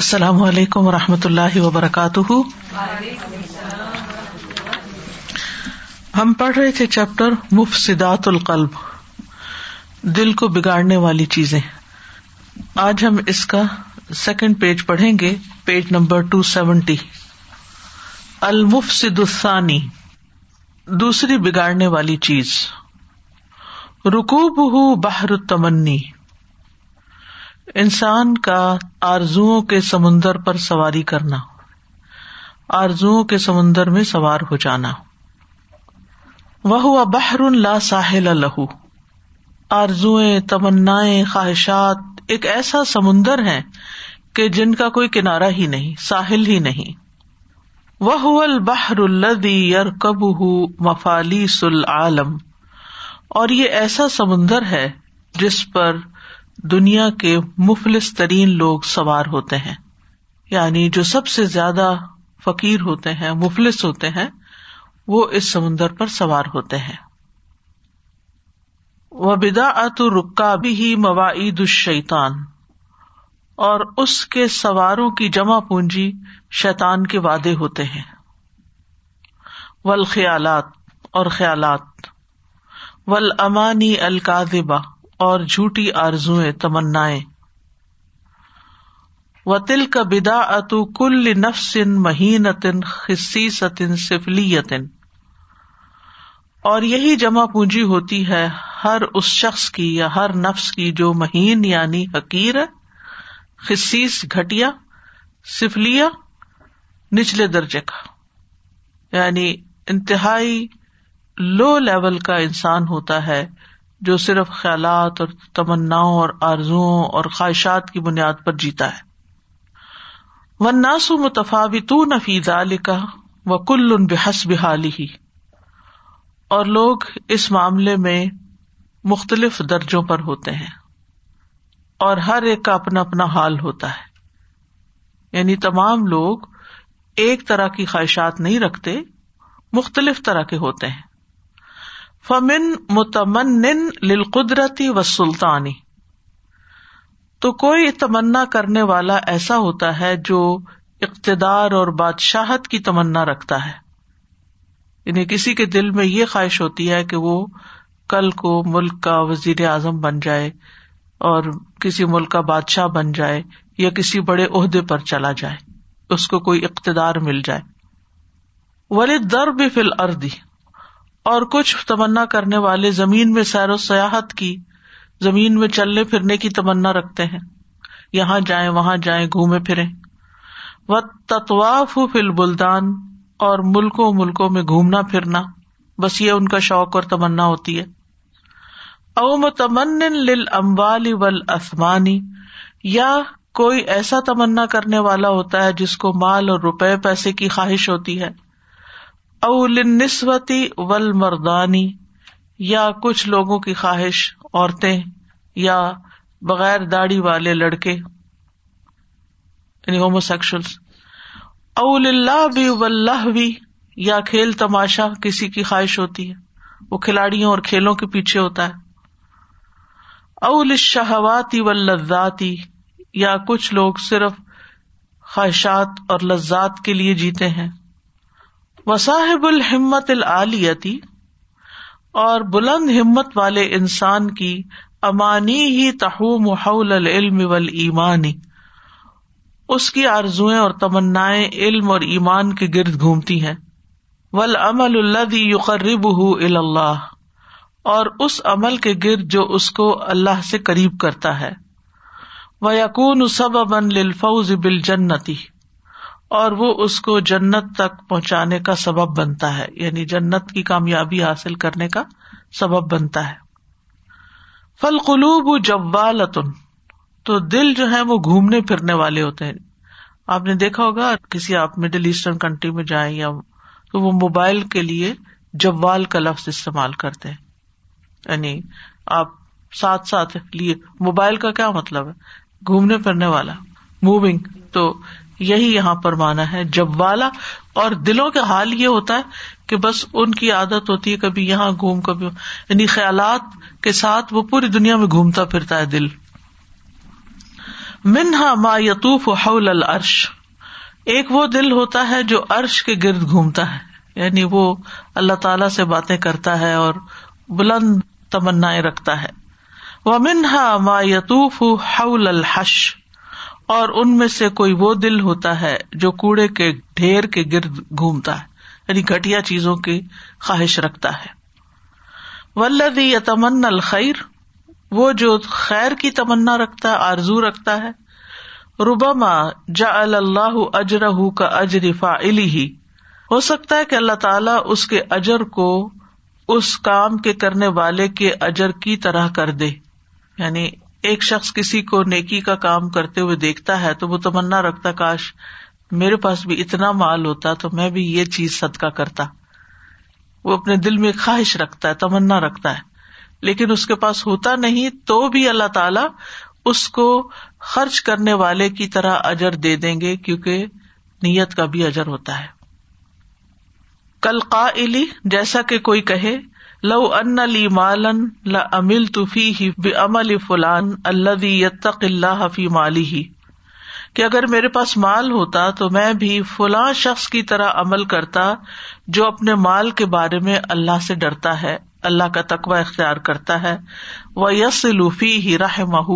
السلام علیکم و رحمۃ اللہ وبرکاتہ ہم پڑھ رہے تھے چیپٹر مفسدات القلب دل کو بگاڑنے والی چیزیں آج ہم اس کا سیکنڈ پیج پڑھیں گے پیج نمبر ٹو سیونٹی المف الثانی دوسری بگاڑنے والی چیز رکوب بہ بہر تمنی انسان کا آرزو کے سمندر پر سواری کرنا آرزو کے سمندر میں سوار ہو جانا وہ بحر اللہ ساحل لہو آرزوئیں تمنا خواہشات ایک ایسا سمندر ہے کہ جن کا کوئی کنارا ہی نہیں ساحل ہی نہیں وہ البحر الدی یار کب مفالی سل عالم اور یہ ایسا سمندر ہے جس پر دنیا کے مفلس ترین لوگ سوار ہوتے ہیں یعنی جو سب سے زیادہ فقیر ہوتے ہیں مفلس ہوتے ہیں وہ اس سمندر پر سوار ہوتے ہیں بدا ات رکا بھی ہی مواعید الشیطان اور اس کے سواروں کی جمع پونجی شیتان کے وعدے ہوتے ہیں ول خیالات اور خیالات ول امانی القاضبہ اور جھوٹی آرزویں تمنا وطل کا بدا اتو کل نفس ان مہین اتن سفلیتن اور یہی جمع پونجی ہوتی ہے ہر اس شخص کی یا ہر نفس کی جو مہین یعنی حقیر خصیص گٹیا سفلیا نچلے درجے کا یعنی انتہائی لو لیول کا انسان ہوتا ہے جو صرف خیالات اور تمنا اور آرزوں اور خواہشات کی بنیاد پر جیتا ہے نفیز کل ان بحس بحالی ہی اور لوگ اس معاملے میں مختلف درجوں پر ہوتے ہیں اور ہر ایک کا اپنا اپنا حال ہوتا ہے یعنی تمام لوگ ایک طرح کی خواہشات نہیں رکھتے مختلف طرح کے ہوتے ہیں فمن متمن لدرتی و سلطانی تو کوئی تمنا کرنے والا ایسا ہوتا ہے جو اقتدار اور بادشاہت کی تمنا رکھتا ہے یعنی کسی کے دل میں یہ خواہش ہوتی ہے کہ وہ کل کو ملک کا وزیر اعظم بن جائے اور کسی ملک کا بادشاہ بن جائے یا کسی بڑے عہدے پر چلا جائے اس کو کوئی اقتدار مل جائے ولی در بھی اردی اور کچھ تمنا کرنے والے زمین میں سیر و سیاحت کی زمین میں چلنے پھرنے کی تمنا رکھتے ہیں یہاں جائیں وہاں جائیں گھومے پھرے وہ تطواف فل بلدان اور ملکوں ملکوں میں گھومنا پھرنا بس یہ ان کا شوق اور تمنا ہوتی ہے او متمن لمبالی ول اسمانی یا کوئی ایسا تمنا کرنے والا ہوتا ہے جس کو مال اور روپے پیسے کی خواہش ہوتی ہے اول نسبتی مردانی یا کچھ لوگوں کی خواہش عورتیں یا بغیر داڑھی والے لڑکے یعنی ہومو سیکشل اول اللہ بھی ولہ بھی یا کھیل تماشا کسی کی خواہش ہوتی ہے وہ کھلاڑیوں اور کھیلوں کے پیچھے ہوتا ہے اول شہواتی و لذاتی یا کچھ لوگ صرف خواہشات اور لذات کے لیے جیتے ہیں وصاحب الحمت العالیتی اور بلند ہمت والے انسان کی امانی ہی تحوم محل العلم و اس کی آرزوئیں اور تمنا علم اور ایمان کے گرد گھومتی ہیں ول امل الى اللہ اور اس عمل کے گرد جو اس کو اللہ سے قریب کرتا ہے و یقون سب امن بل جنتی اور وہ اس کو جنت تک پہنچانے کا سبب بنتا ہے یعنی جنت کی کامیابی حاصل کرنے کا سبب بنتا ہے فل قلوب تو دل جو ہے وہ گھومنے پھرنے والے ہوتے ہیں آپ نے دیکھا ہوگا کسی آپ مڈل ایسٹرن کنٹری میں جائیں یا تو وہ موبائل کے لیے جوال کا لفظ استعمال کرتے ہیں یعنی آپ ساتھ ساتھ لیے موبائل کا کیا مطلب ہے گھومنے پھرنے والا موونگ تو یہی یہاں پر مانا ہے جب والا اور دلوں کا حال یہ ہوتا ہے کہ بس ان کی عادت ہوتی ہے کبھی یہاں گھوم کبھی یعنی خیالات کے ساتھ وہ پوری دنیا میں گھومتا پھرتا ہے دل منہا ما یتوف حول العرش ایک وہ دل ہوتا ہے جو عرش کے گرد گھومتا ہے یعنی وہ اللہ تعالی سے باتیں کرتا ہے اور بلند تمنا رکھتا ہے وہ منہا ما یتوف حول الحش اور ان میں سے کوئی وہ دل ہوتا ہے جو کوڑے کے ڈھیر کے گرد گھومتا ہے یعنی چیزوں کی خواہش رکھتا ہے تمنا رکھتا ہے آرزو رکھتا ہے ربما جا اللہ اجرہ کا اجر فا علی ہو سکتا ہے کہ اللہ تعالی اس کے اجر کو اس کام کے کرنے والے کے اجر کی طرح کر دے یعنی ایک شخص کسی کو نیکی کا کام کرتے ہوئے دیکھتا ہے تو وہ تمنا رکھتا کاش میرے پاس بھی اتنا مال ہوتا تو میں بھی یہ چیز صدقہ کرتا وہ اپنے دل میں خواہش رکھتا ہے تمنا رکھتا ہے لیکن اس کے پاس ہوتا نہیں تو بھی اللہ تعالی اس کو خرچ کرنے والے کی طرح اجر دے دیں گے کیونکہ نیت کا بھی اجر ہوتا ہے کل قا جیسا کہ کوئی کہے لو ان لی مالن لا امل تفی ہی بے امل فلان اللہ یتق اللہ فی مالی ہی کہ اگر میرے پاس مال ہوتا تو میں بھی فلاں شخص کی طرح عمل کرتا جو اپنے مال کے بارے میں اللہ سے ڈرتا ہے اللہ کا تقوا اختیار کرتا ہے وہ یس لوفی ہی راہ مہ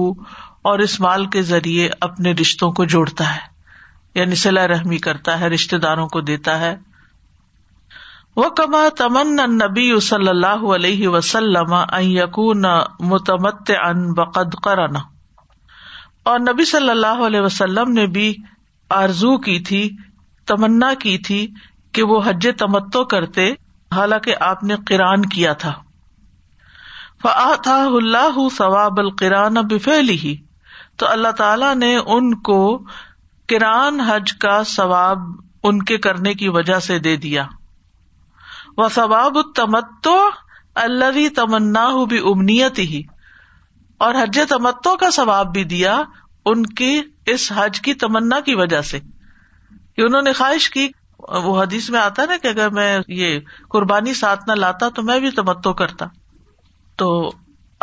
اور اس مال کے ذریعے اپنے رشتوں کو جوڑتا ہے یعنی صلاح رحمی کرتا ہے رشتے داروں کو دیتا ہے وہ کما تمن نبی ان بقد اور نبی صلی اللہ علیہ وسلم نے بھی آرزو کی تھی تمنا کی تھی کہ وہ حج تمتو کرتے حالانکہ آپ نے کران کیا تھا فع اللہ ثواب القرآن اب ہی تو اللہ تعالی نے ان کو کران حج کا ثواب ان کے کرنے کی وجہ سے دے دیا و ثواب تمتو اللہ تمنا بھی امنیت ہی اور حج تمتو کا ثواب بھی دیا ان کی اس حج کی تمنا کی وجہ سے انہوں نے خواہش کی وہ حدیث میں آتا نا کہ اگر میں یہ قربانی ساتھ نہ لاتا تو میں بھی تمتو کرتا تو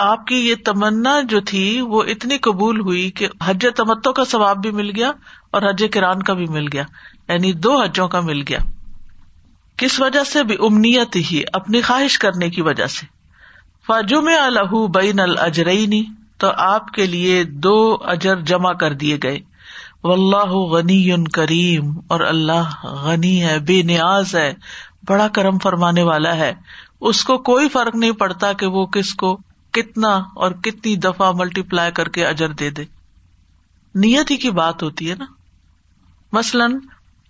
آپ کی یہ تمنا جو تھی وہ اتنی قبول ہوئی کہ حج تمتو کا ثواب بھی مل گیا اور حج کران کا بھی مل گیا یعنی دو حجوں کا مل گیا کس وجہ سے بھی امنیت ہی اپنی خواہش کرنے کی وجہ سے فاجم الح بین الجرئینی تو آپ کے لیے دو اجر جمع کر دیے گئے اللہ غنی کریم اور اللہ غنی ہے بے نیاز ہے بڑا کرم فرمانے والا ہے اس کو کوئی فرق نہیں پڑتا کہ وہ کس کو کتنا اور کتنی دفعہ ملٹی پلائی کر کے اجر دے دے نیت ہی کی بات ہوتی ہے نا مثلاً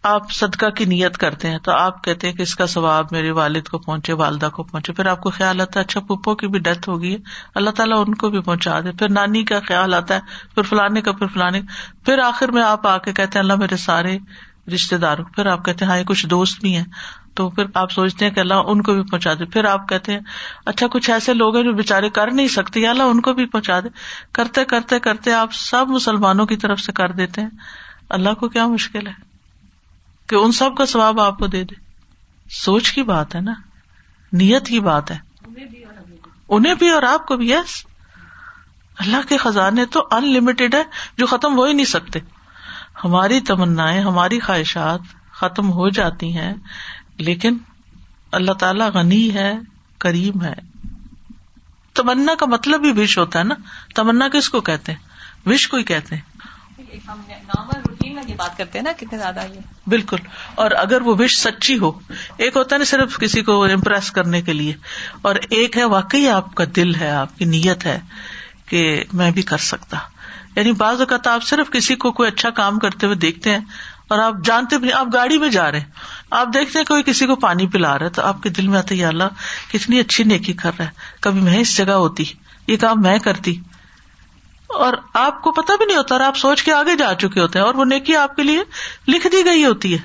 آپ صدقہ کی نیت کرتے ہیں تو آپ کہتے ہیں کہ اس کا ثواب میرے والد کو پہنچے والدہ کو پہنچے پھر آپ کو خیال آتا ہے اچھا پپو کی بھی ڈیتھ ہوگی ہے اللہ تعالیٰ ان کو بھی پہنچا دے پھر نانی کا خیال آتا ہے پھر فلانے کا پھر فلانے کا پھر آخر میں آپ آ کے کہتے ہیں اللہ میرے سارے رشتے دار کو پھر آپ کہتے ہیں ہاں یہ کچھ دوست بھی ہیں تو پھر آپ سوچتے ہیں کہ اللہ ان کو بھی پہنچا دے پھر آپ کہتے ہیں اچھا کچھ ایسے لوگ ہیں جو بےچارے کر نہیں سکتے اللہ ان کو بھی پہنچا دے کرتے کرتے کرتے آپ سب مسلمانوں کی طرف سے کر دیتے ہیں اللہ کو کیا مشکل ہے کہ ان سب کا سواب آپ کو دے دے سوچ کی بات ہے نا نیت کی بات ہے انہیں بھی اور آپ کو بھی یس اللہ کے خزانے تو ان لمیٹڈ ہے جو ختم ہو ہی نہیں سکتے ہماری تمنا ہماری خواہشات ختم ہو جاتی ہیں لیکن اللہ تعالیٰ غنی ہے کریم ہے تمنا کا مطلب بھی وش ہوتا ہے نا تمنا کس کو کہتے ہیں وش کو ہی کہتے ہیں نارمل ہیں نا کتنے زیادہ بالکل اور اگر وہ وش سچی ہو ایک ہوتا ہے نا صرف کسی کو امپریس کرنے کے لیے اور ایک ہے واقعی آپ کا دل ہے آپ کی نیت ہے کہ میں بھی کر سکتا یعنی بعض اوقات آپ صرف کسی کو کوئی اچھا کام کرتے ہوئے دیکھتے ہیں اور آپ جانتے بھی آپ گاڑی میں جا رہے ہیں آپ دیکھتے ہیں کوئی کسی کو پانی پلا رہا ہے تو آپ کے دل میں آتا ہے اللہ کتنی اچھی نیکی کر رہا ہے کبھی میں اس جگہ ہوتی یہ کام میں کرتی اور آپ کو پتا بھی نہیں ہوتا اور آپ سوچ کے آگے جا چکے ہوتے ہیں اور وہ نیکی آپ کے لیے لکھ دی گئی ہوتی ہے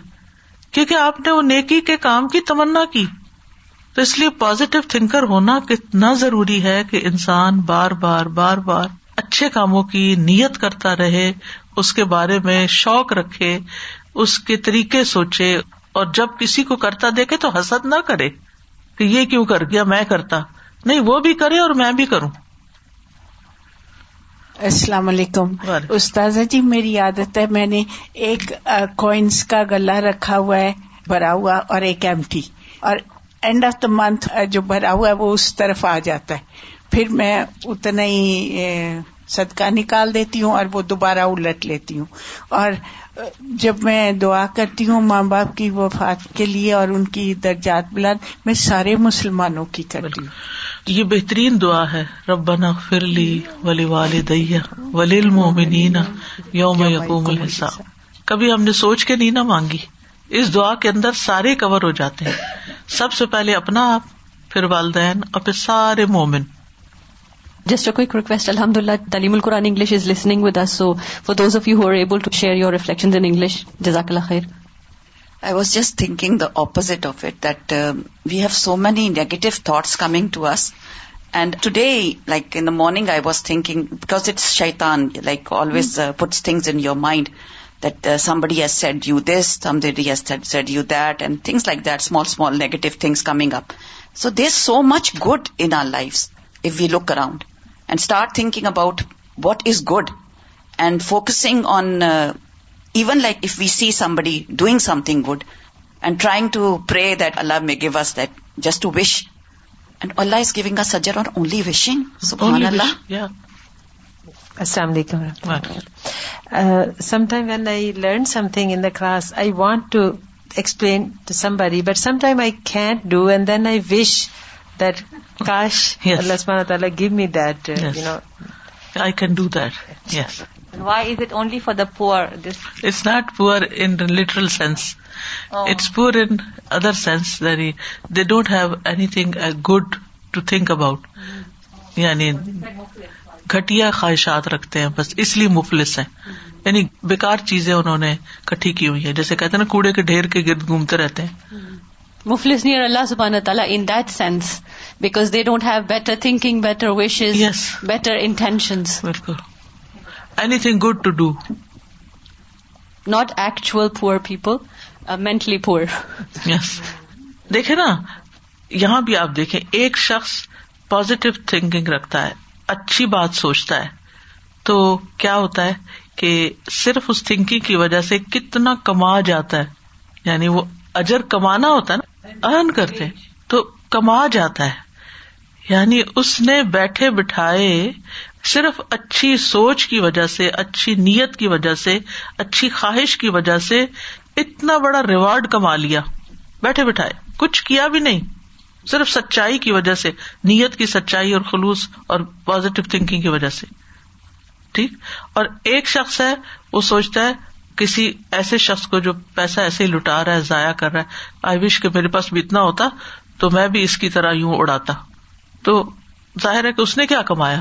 کیونکہ آپ نے وہ نیکی کے کام کی تمنا کی تو اس لیے پازیٹو تھنکر ہونا کتنا ضروری ہے کہ انسان بار بار بار بار اچھے کاموں کی نیت کرتا رہے اس کے بارے میں شوق رکھے اس کے طریقے سوچے اور جب کسی کو کرتا دیکھے تو حسد نہ کرے کہ یہ کیوں کر گیا میں کرتا نہیں وہ بھی کرے اور میں بھی کروں السلام علیکم استاذہ جی میری عادت ہے میں نے ایک کوئنس کا گلا رکھا ہوا ہے بھرا ہوا اور ایک ایم ٹی اور اینڈ آف دا منتھ جو بھرا ہوا ہے وہ اس طرف آ جاتا ہے پھر میں اتنا ہی صدقہ نکال دیتی ہوں اور وہ دوبارہ الٹ لیتی ہوں اور جب میں دعا کرتی ہوں ماں باپ کی وفات کے لیے اور ان کی درجات بلاد میں سارے مسلمانوں کی کرتی ہوں یہ بہترین دعا ہے ربنا اغفر لی ولی والدیہ ولی المومنین یوم یقوم الحساب کبھی ہم نے سوچ کے نہیں نہ مانگی اس دعا کے اندر سارے کور ہو جاتے ہیں سب سے پہلے اپنا آپ پھر والدین اور پھر سارے مومن جسٹ اے کوئک ریکویسٹ الحمد للہ تلیم القرآن English is listening with us so for those of you who able to share your reflection in English جزاک اللہ خیر I was just thinking the opposite of it, that um, we have so many negative thoughts coming to us. And today, like in the morning, I was thinking, because it's shaitan, like always mm. uh, puts things in your mind that uh, somebody has said you this, somebody has said you that, and things like that, small negative things coming up. So there's so much good in our lives if we look around and start thinking about what is good and focusing on uh, even like if we see somebody doing thing good and trying to pray that Allah give us that just to wish and Allah is giving سجر only wishing اللہ السلام علیکم some time when I learn something in the class I want to explain somebody but some time I can do and then I wish that کاش اللہ تعالیٰ give me that you no I can do that yes why is it only for the poor it's not poor literal sense it's poor in other sense they don't have anything good to think about یعنی گھٹیا خواہشات رکھتے ہیں بس اس لیے مفلس ہیں یعنی بیکار چیزیں انہوں نے کٹھی کی ہوئی ہیں جیسے کہتے ہیں نا کوڑے کے ڈھیر کے گرد گھومتے رہتے ہیں مفلس نیئر اللہ سبحانہ تعالیٰ in that sense because they don't have better thinking better wishes better intention بالکل anything good to do not actual poor people mentally poor yes دیکھے نا یہاں بھی آپ دیکھیں ایک شخص پوزیٹو تھنکنگ رکھتا ہے اچھی بات سوچتا ہے تو کیا ہوتا ہے کہ صرف اس تھنکنگ کی وجہ سے کتنا کما جاتا ہے یعنی وہ اجر کمانا ہوتا ہے نا ارن کرتے تو کما جاتا ہے یعنی اس نے بیٹھے بٹھائے صرف اچھی سوچ کی وجہ سے اچھی نیت کی وجہ سے اچھی خواہش کی وجہ سے اتنا بڑا ریوارڈ کما لیا بیٹھے بٹھائے کچھ کیا بھی نہیں صرف سچائی کی وجہ سے نیت کی سچائی اور خلوص اور پازیٹو تھنکنگ کی وجہ سے ٹھیک اور ایک شخص ہے وہ سوچتا ہے کسی ایسے شخص کو جو پیسہ ایسے ہی لٹا رہا ہے ضائع کر رہا ہے آئی وش کہ میرے پاس بھی اتنا ہوتا تو میں بھی اس کی طرح یوں اڑاتا تو ظاہر ہے کہ اس نے کیا کمایا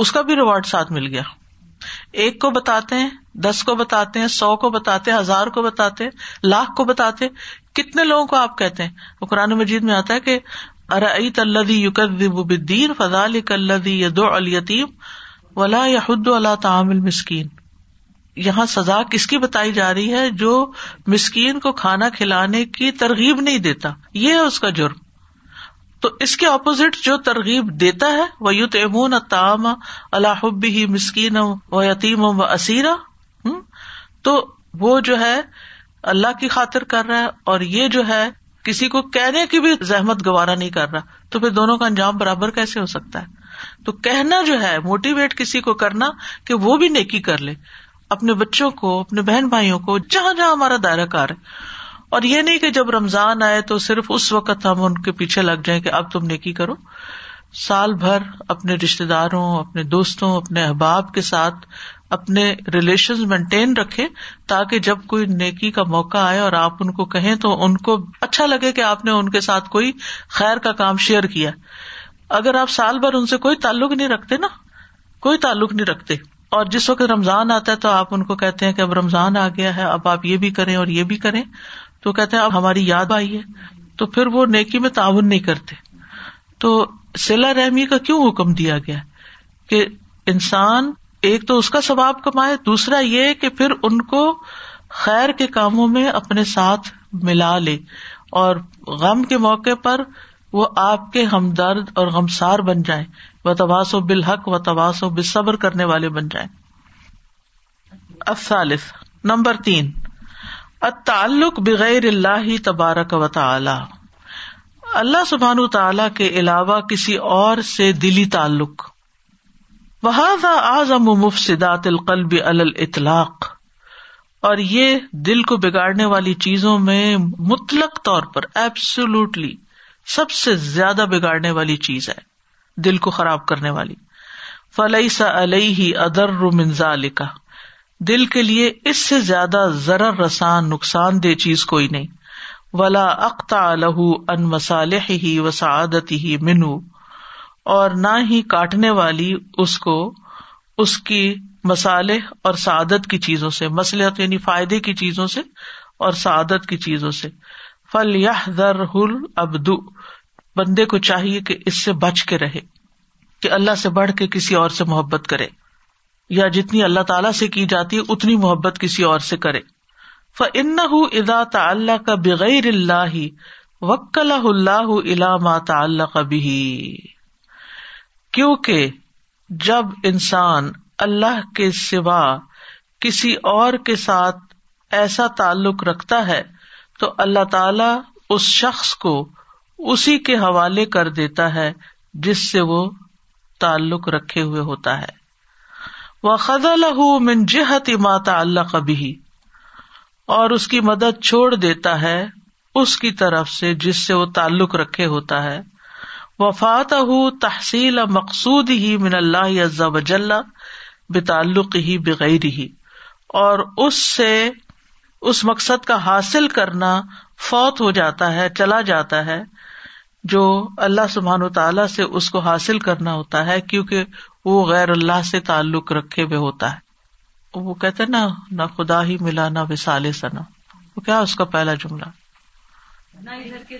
اس کا بھی ریوارڈ ساتھ مل گیا ایک کو بتاتے ہیں دس کو بتاتے ہیں سو کو بتاتے ہیں ہزار کو بتاتے لاکھ کو بتاتے کتنے لوگوں کو آپ کہتے ہیں وہ قرآن مجید میں آتا ہے کہ ارعت یوکدیر فضا الیتیم التیم یحد اللہ تعام المسکین یہاں سزا کس کی بتائی جا رہی ہے جو مسکین کو کھانا کھلانے کی ترغیب نہیں دیتا یہ ہے اس کا جرم تو اس کے اپوزٹ جو ترغیب دیتا ہے وہ تام ہی مسکین و یتیم و اسیرا تو وہ جو ہے اللہ کی خاطر کر رہا ہے اور یہ جو ہے کسی کو کہنے کی بھی زحمت گوارا نہیں کر رہا تو پھر دونوں کا انجام برابر کیسے ہو سکتا ہے تو کہنا جو ہے موٹیویٹ کسی کو کرنا کہ وہ بھی نیکی کر لے اپنے بچوں کو اپنے بہن بھائیوں کو جہاں جہاں ہمارا دائرہ کار ہے اور یہ نہیں کہ جب رمضان آئے تو صرف اس وقت ہم ان کے پیچھے لگ جائیں کہ اب تم نیکی کرو سال بھر اپنے رشتے داروں اپنے دوستوں اپنے احباب کے ساتھ اپنے ریلیشن مینٹین رکھے تاکہ جب کوئی نیکی کا موقع آئے اور آپ ان کو کہیں تو ان کو اچھا لگے کہ آپ نے ان کے ساتھ کوئی خیر کا کام شیئر کیا اگر آپ سال بھر ان سے کوئی تعلق نہیں رکھتے نا کوئی تعلق نہیں رکھتے اور جس وقت رمضان آتا ہے تو آپ ان کو کہتے ہیں کہ اب رمضان آ گیا ہے اب آپ یہ بھی کریں اور یہ بھی کریں تو کہتے ہیں اب ہماری یاد آئی ہے تو پھر وہ نیکی میں تعاون نہیں کرتے تو سلا رحمی کا کیوں حکم دیا گیا کہ انسان ایک تو اس کا ثواب کمائے دوسرا یہ کہ پھر ان کو خیر کے کاموں میں اپنے ساتھ ملا لے اور غم کے موقع پر وہ آپ کے ہمدرد اور غمسار بن جائیں و تباس و بالحق و تباس و بے صبر کرنے والے بن جائیں نمبر تین تعلق بغیر اللہ تبارک و تعالی اللہ سبحان تعالی کے علاوہ کسی اور سے دلی تعلق القلب مفتاتلاق اور یہ دل کو بگاڑنے والی چیزوں میں مطلق طور پر ایبسولوٹلی سب سے زیادہ بگاڑنے والی چیز ہے دل کو خراب کرنے والی فلئی سا علیہ ادر منزا لکھا دل کے لیے اس سے زیادہ ذر رسان نقصان دہ چیز کوئی نہیں ولا اقتا لہ ان مسالح ہی وسعادت ہی منو اور نہ ہی کاٹنے والی اس کو اس کی مسالح اور سعادت کی چیزوں سے مسلحت یعنی فائدے کی چیزوں سے اور سعادت کی چیزوں سے فل یا در ہل ابد بندے کو چاہیے کہ اس سے بچ کے رہے کہ اللہ سے بڑھ کے کسی اور سے محبت کرے یا جتنی اللہ تعالیٰ سے کی جاتی ہے اتنی محبت کسی اور سے کرے ادا کا بغیر اللہ وکلا اللہ ماتا اللہ کبھی کیونکہ جب انسان اللہ کے سوا کسی اور کے ساتھ ایسا تعلق رکھتا ہے تو اللہ تعالی اس شخص کو اسی کے حوالے کر دیتا ہے جس سے وہ تعلق رکھے ہوئے ہوتا ہے وہ خز الح من جہت ماتا اللہ کبھی اور اس کی مدد چھوڑ دیتا ہے اس کی طرف سے جس سے وہ تعلق رکھے ہوتا ہے وفات تحصیل مقصود ہی من اللہ عزا وجل تعلق ہی بغیر ہی اور اس سے اس مقصد کا حاصل کرنا فوت ہو جاتا ہے چلا جاتا ہے جو اللہ سبحان و تعالی سے اس کو حاصل کرنا ہوتا ہے کیونکہ وہ غیر اللہ سے تعلق رکھے ہوئے ہوتا ہے وہ کہتے نا نہ خدا ہی ملا نہ وسال سنا وہ کیا اس کا پہلا جملہ نہ ادھر کے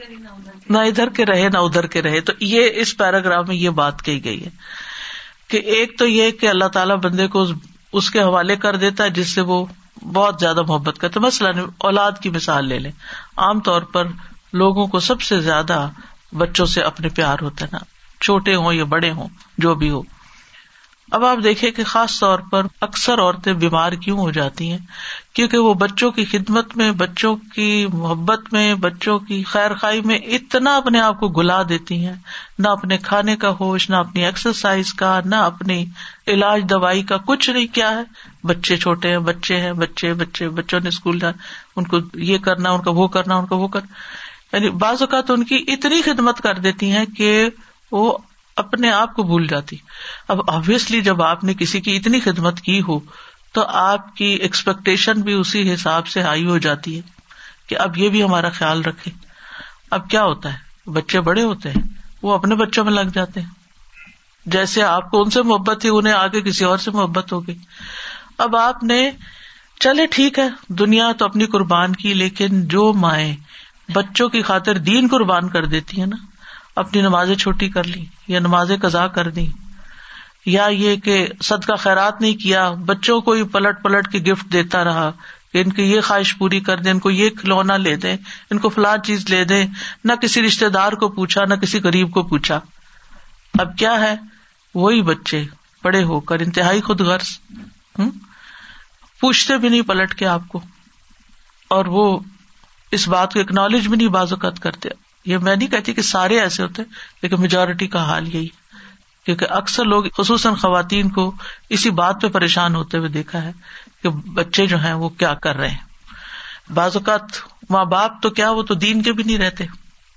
رہے نہ ادھر کے رہے تو یہ اس پیراگراف میں یہ بات کہی گئی ہے کہ ایک تو یہ کہ اللہ تعالیٰ بندے کو اس کے حوالے کر دیتا ہے جس سے وہ بہت زیادہ محبت کرتے مثلاً اولاد کی مثال لے لیں عام طور پر لوگوں کو سب سے زیادہ بچوں سے اپنے پیار ہوتا ہے نا چھوٹے ہوں یا بڑے ہوں جو بھی ہو اب آپ دیکھے کہ خاص طور پر اکثر عورتیں بیمار کیوں ہو جاتی ہیں کیونکہ وہ بچوں کی خدمت میں بچوں کی محبت میں بچوں کی خیر خائی میں اتنا اپنے آپ کو گلا دیتی ہیں نہ اپنے کھانے کا ہوش نہ اپنی ایکسرسائز کا نہ اپنی علاج دوائی کا کچھ نہیں کیا ہے بچے چھوٹے ہیں بچے ہیں بچے بچے بچوں نے اسکول جانا ان کو یہ کرنا ان کا وہ کرنا ان کو وہ کرنا یعنی بعض اوقات ان کی اتنی خدمت کر دیتی ہیں کہ وہ اپنے آپ کو بھول جاتی اب آبیسلی جب آپ نے کسی کی اتنی خدمت کی ہو تو آپ کی ایکسپیکٹیشن بھی اسی حساب سے ہائی ہو جاتی ہے کہ اب یہ بھی ہمارا خیال رکھے اب کیا ہوتا ہے بچے بڑے ہوتے ہیں وہ اپنے بچوں میں لگ جاتے ہیں جیسے آپ کو ان سے محبت تھی انہیں آگے کسی اور سے محبت ہو گئی اب آپ نے چلے ٹھیک ہے دنیا تو اپنی قربان کی لیکن جو مائیں بچوں کی خاطر دین قربان کر دیتی ہے نا اپنی نمازیں چھوٹی کر لی یا نمازیں قزا کر دی یا یہ کہ سد کا خیرات نہیں کیا بچوں کو ہی پلٹ پلٹ کے گفٹ دیتا رہا کہ ان کی یہ خواہش پوری کر دیں ان کو یہ کھلونا لے دیں ان کو فلاں چیز لے دیں نہ کسی رشتے دار کو پوچھا نہ کسی غریب کو پوچھا اب کیا ہے وہی بچے پڑے ہو کر انتہائی خود غرض پوچھتے بھی نہیں پلٹ کے آپ کو اور وہ اس بات کو اکنالج بھی نہیں بازوقت کرتے یہ میں نہیں کہتی کہ سارے ایسے ہوتے لیکن میجورٹی کا حال یہی کیونکہ اکثر لوگ خصوصاً خواتین کو اسی بات پہ پریشان ہوتے ہوئے دیکھا ہے کہ بچے جو ہیں وہ کیا کر رہے ہیں بعض اوقات ماں باپ تو کیا وہ تو دین کے بھی نہیں رہتے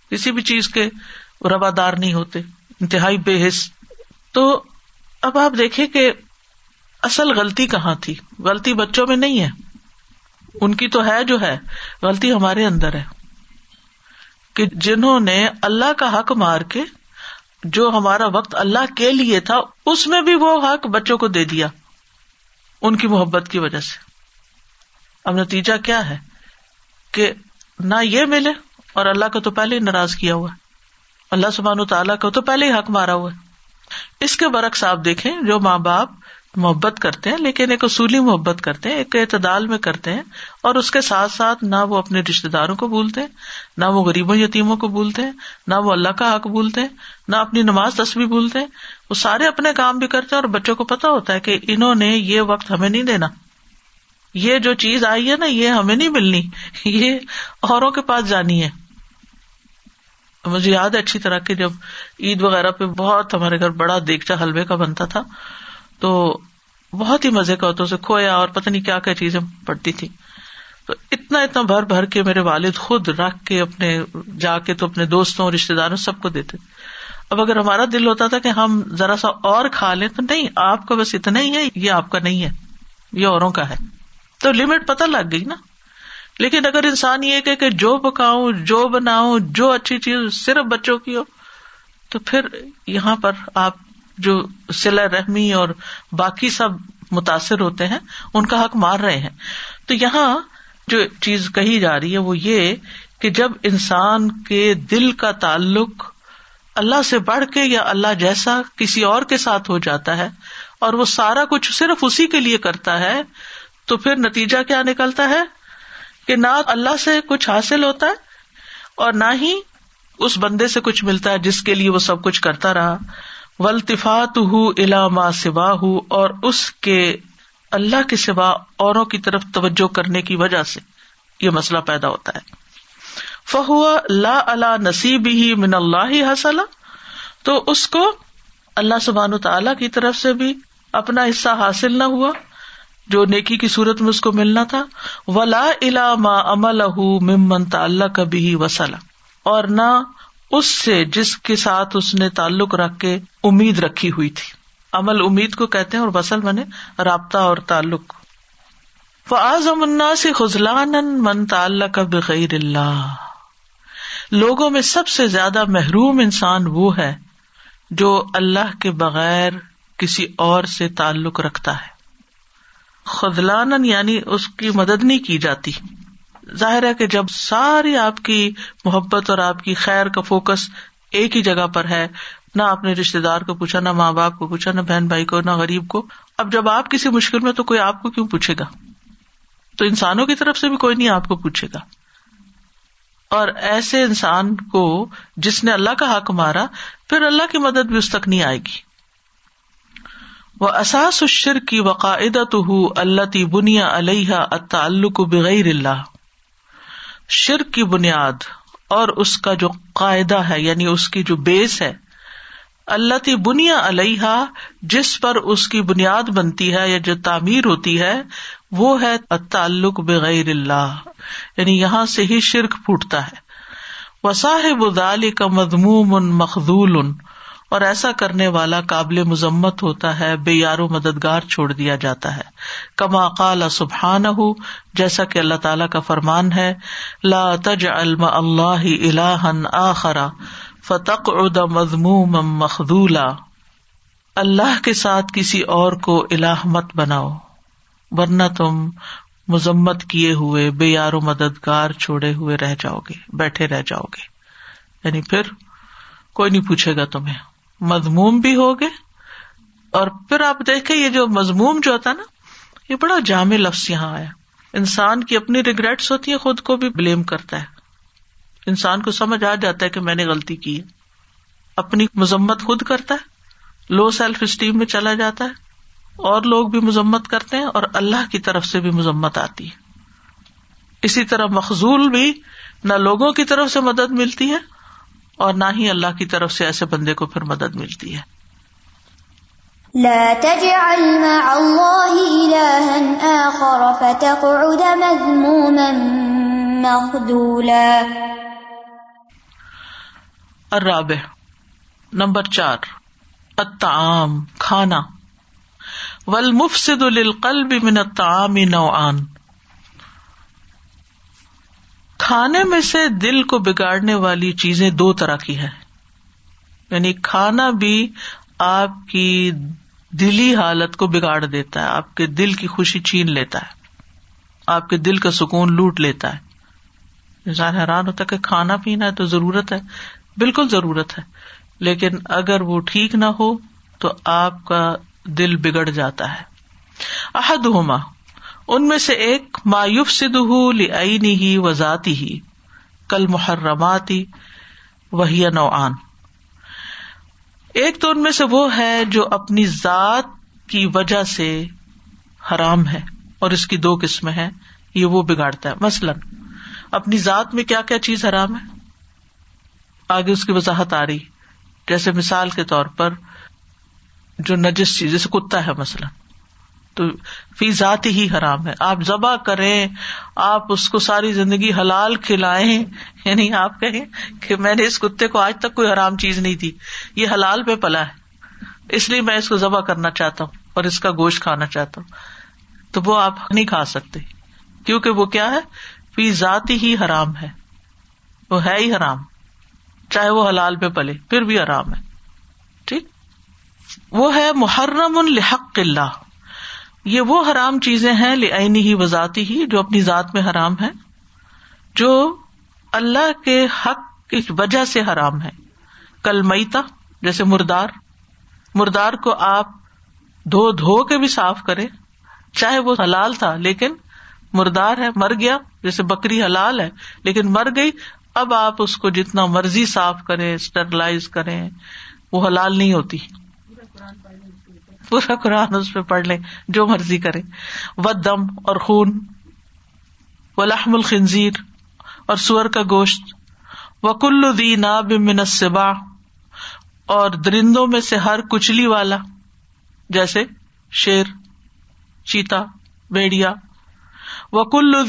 کسی بھی چیز کے روادار نہیں ہوتے انتہائی بے حص تو اب آپ دیکھیں کہ اصل غلطی کہاں تھی غلطی بچوں میں نہیں ہے ان کی تو ہے جو ہے غلطی ہمارے اندر ہے کہ جنہوں نے اللہ کا حق مار کے جو ہمارا وقت اللہ کے لیے تھا اس میں بھی وہ حق بچوں کو دے دیا ان کی محبت کی وجہ سے اب نتیجہ کیا ہے کہ نہ یہ ملے اور اللہ کا تو پہلے ہی ناراض کیا ہوا اللہ سبحان و تعالیٰ کا تو پہلے ہی حق مارا ہوا ہے اس کے برعکس آپ دیکھیں جو ماں باپ محبت کرتے ہیں لیکن ایک اصولی محبت کرتے ہیں ایک اعتدال میں کرتے ہیں اور اس کے ساتھ ساتھ نہ وہ اپنے رشتے داروں کو بولتے نہ وہ غریبوں یتیموں کو بولتے ہیں نہ وہ اللہ کا حق بولتے نہ اپنی نماز بھولتے بولتے وہ سارے اپنے کام بھی کرتے ہیں اور بچوں کو پتا ہوتا ہے کہ انہوں نے یہ وقت ہمیں نہیں دینا یہ جو چیز آئی ہے نا یہ ہمیں نہیں ملنی یہ اوروں کے پاس جانی ہے مجھے یاد ہے اچھی طرح کہ جب عید وغیرہ پہ بہت ہمارے گھر بڑا دیگچا حلوے کا بنتا تھا تو بہت ہی مزے کا ہوتا اسے کھویا اور پتہ نہیں کیا کیا چیزیں پڑتی تھی تو اتنا اتنا بھر بھر کے میرے والد خود رکھ کے اپنے جا کے تو اپنے دوستوں رشتے داروں سب کو دیتے اب اگر ہمارا دل ہوتا تھا کہ ہم ذرا سا اور کھا لیں تو نہیں آپ کا بس اتنا ہی ہے یہ آپ کا نہیں ہے یہ اوروں کا ہے تو لمٹ پتہ لگ گئی نا لیکن اگر انسان یہ کہ جو پکاؤں جو بناؤں جو اچھی چیز صرف بچوں کی ہو تو پھر یہاں پر آپ جو سلا رحمی اور باقی سب متاثر ہوتے ہیں ان کا حق مار رہے ہیں تو یہاں جو چیز کہی جا رہی ہے وہ یہ کہ جب انسان کے دل کا تعلق اللہ سے بڑھ کے یا اللہ جیسا کسی اور کے ساتھ ہو جاتا ہے اور وہ سارا کچھ صرف اسی کے لیے کرتا ہے تو پھر نتیجہ کیا نکلتا ہے کہ نہ اللہ سے کچھ حاصل ہوتا ہے اور نہ ہی اس بندے سے کچھ ملتا ہے جس کے لیے وہ سب کچھ کرتا رہا ولطفات ہو علاما سوا ہو اور اس کے اللہ کے سوا اوروں کی طرف توجہ کرنے کی وجہ سے یہ مسئلہ پیدا ہوتا ہے فہو لا اللہ نصیب ہی من اللہ حسلہ تو اس کو اللہ سبحان و تعالی کی طرف سے بھی اپنا حصہ حاصل نہ ہوا جو نیکی کی صورت میں اس کو ملنا تھا ولا الا ما امل ہُ ممن تعلق کبھی وسلا اور نہ اس سے جس کے ساتھ اس نے تعلق رکھ کے امید رکھی ہوئی تھی عمل امید کو کہتے ہیں اور بنے رابطہ اور تعلق فعض سے خزلان من تعلق بغیر اللہ لوگوں میں سب سے زیادہ محروم انسان وہ ہے جو اللہ کے بغیر کسی اور سے تعلق رکھتا ہے خزلان یعنی اس کی مدد نہیں کی جاتی ظاہر ہے کہ جب ساری آپ کی محبت اور آپ کی خیر کا فوکس ایک ہی جگہ پر ہے نہ آپ نے رشتے دار کو پوچھا نہ ماں باپ کو پوچھا نہ بہن بھائی کو نہ غریب کو اب جب آپ کسی مشکل میں تو کوئی آپ کو کیوں پوچھے گا تو انسانوں کی طرف سے بھی کوئی نہیں آپ کو پوچھے گا اور ایسے انسان کو جس نے اللہ کا حق مارا پھر اللہ کی مدد بھی اس تک نہیں آئے گی وہ اساس الشر کی وقاعدہ تو اللہ تی بنیا علیہ اطالق بغیر اللہ شرک کی بنیاد اور اس کا جو قاعدہ ہے یعنی اس کی جو بیس ہے اللہ کی بنیا علیہ جس پر اس کی بنیاد بنتی ہے یا جو تعمیر ہوتی ہے وہ ہے تعلق بغیر اللہ یعنی یہاں سے ہی شرک پھوٹتا ہے وساحبال کا مضمون مخدول ان اور ایسا کرنے والا قابل مزمت ہوتا ہے بے یارو مددگار چھوڑ دیا جاتا ہے کما قال سبحان ہو جیسا کہ اللہ تعالیٰ کا فرمان ہے لا تج الم اللہ اللہ آخرا فتق مضموم مخدولا کے ساتھ کسی اور کو مت بناؤ ورنہ تم مزمت کیے ہوئے بے یار و مددگار چھوڑے ہوئے رہ جاؤ گے بیٹھے رہ جاؤ گے یعنی پھر کوئی نہیں پوچھے گا تمہیں مضموم بھی ہو گئے اور پھر آپ دیکھیں یہ جو مضموم جو ہوتا ہے نا یہ بڑا جامع لفظ یہاں آیا انسان کی اپنی ریگریٹس ہوتی ہے خود کو بھی بلیم کرتا ہے انسان کو سمجھ آ جاتا ہے کہ میں نے غلطی کی ہے اپنی مذمت خود کرتا ہے لو سیلف اسٹیم میں چلا جاتا ہے اور لوگ بھی مذمت کرتے ہیں اور اللہ کی طرف سے بھی مذمت آتی ہے اسی طرح مخضول بھی نہ لوگوں کی طرف سے مدد ملتی ہے اور نہ ہی اللہ کی طرف سے ایسے بندے کو پھر مدد ملتی ہے راب نمبر چار اتام کھانا ولمف للقلب من الطعام نوعان کھانے میں سے دل کو بگاڑنے والی چیزیں دو طرح کی ہیں یعنی کھانا بھی آپ کی دلی حالت کو بگاڑ دیتا ہے آپ کے دل کی خوشی چھین لیتا ہے آپ کے دل کا سکون لوٹ لیتا ہے انسان حیران ہوتا ہے کہ کھانا پینا ہے تو ضرورت ہے بالکل ضرورت ہے لیکن اگر وہ ٹھیک نہ ہو تو آپ کا دل بگڑ جاتا ہے احد ہوما ان میں سے ایک مایوف سدہ لئینی ہی و ذاتی ہی کل محرماتی وہی نوعان ایک تو ان میں سے وہ ہے جو اپنی ذات کی وجہ سے حرام ہے اور اس کی دو قسمیں ہیں یہ وہ بگاڑتا ہے مثلاً اپنی ذات میں کیا کیا چیز حرام ہے آگے اس کی وضاحت آ رہی جیسے مثال کے طور پر جو نجس چیز جیسے کتا ہے مثلاً تو فی ذات ہی حرام ہے آپ ذبح کریں آپ اس کو ساری زندگی حلال کھلائیں یعنی آپ کہیں کہ میں نے اس کتے کو آج تک کوئی حرام چیز نہیں دی یہ حلال پہ پلا ہے اس لیے میں اس کو ذبح کرنا چاہتا ہوں اور اس کا گوشت کھانا چاہتا ہوں تو وہ آپ نہیں کھا سکتے کیونکہ وہ کیا ہے فی ذات ہی حرام ہے وہ ہے ہی حرام چاہے وہ حلال پہ پلے پھر بھی حرام ہے ٹھیک وہ ہے محرم الحق اللہ یہ وہ حرام چیزیں ہیں لینی ہی وزاتی ہی جو اپنی ذات میں حرام ہے جو اللہ کے حق کی وجہ سے حرام ہے کل میتا جیسے مردار مردار کو آپ دھو دھو کے بھی صاف کرے چاہے وہ حلال تھا لیکن مردار ہے مر گیا جیسے بکری حلال ہے لیکن مر گئی اب آپ اس کو جتنا مرضی صاف کریں اسٹرلائز کریں وہ حلال نہیں ہوتی پورا قرآن اس پہ پڑھ لے جو مرضی کرے و دم اور خون و لحم الخنزیر اور سور کا گوشت و دی ناب منصبا اور درندوں میں سے ہر کچلی والا جیسے شیر چیتا بیڑیا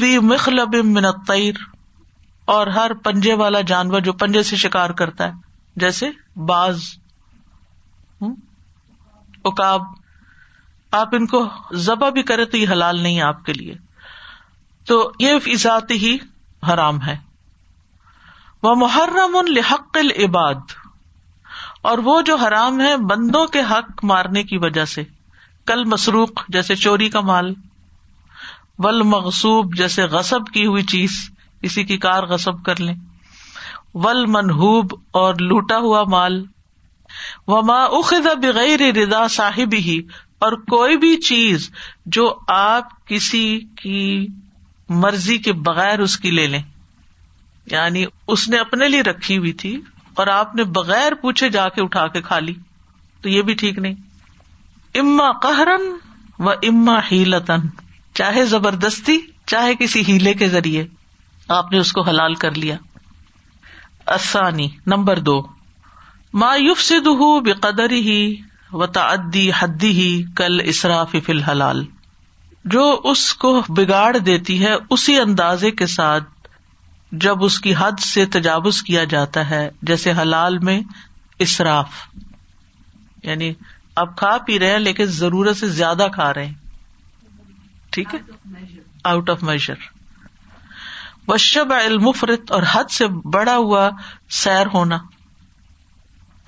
دی مخلب بمنقیر اور ہر پنجے والا جانور جو پنجے سے شکار کرتا ہے جیسے باز اکاب آپ ان کو ذبح بھی کرے تو یہ حلال نہیں آپ کے لیے تو یہ ذات ہی حرام ہے وہ محرم العباد اور وہ جو حرام ہے بندوں کے حق مارنے کی وجہ سے کل مسروق جیسے چوری کا مال ول مغصوب جیسے غصب کی ہوئی چیز کسی کی کار غصب کر لیں ول منہوب اور لوٹا ہوا مال ماں رضا صاحب ہی اور کوئی بھی چیز جو آپ کسی کی مرضی کے بغیر اس کی لے لیں یعنی اس نے اپنے لیے رکھی ہوئی تھی اور آپ نے بغیر پوچھے جا کے اٹھا کے کھا لی تو یہ بھی ٹھیک نہیں اما قہرن و اما ہیلتن چاہے زبردستی چاہے کسی ہیلے کے ذریعے آپ نے اس کو حلال کر لیا آسانی نمبر دو ما یوف سد صد بے قدر ہی و تعدی حدی ہی کل حلال جو اس کو بگاڑ دیتی ہے اسی اندازے کے ساتھ جب اس کی حد سے تجاوز کیا جاتا ہے جیسے حلال میں اسراف یعنی آپ کھا پی رہے ہیں لیکن ضرورت سے زیادہ کھا رہے ہیں ٹھیک ہے آؤٹ آف میشر وشب علمفرت اور حد سے بڑا ہوا سیر ہونا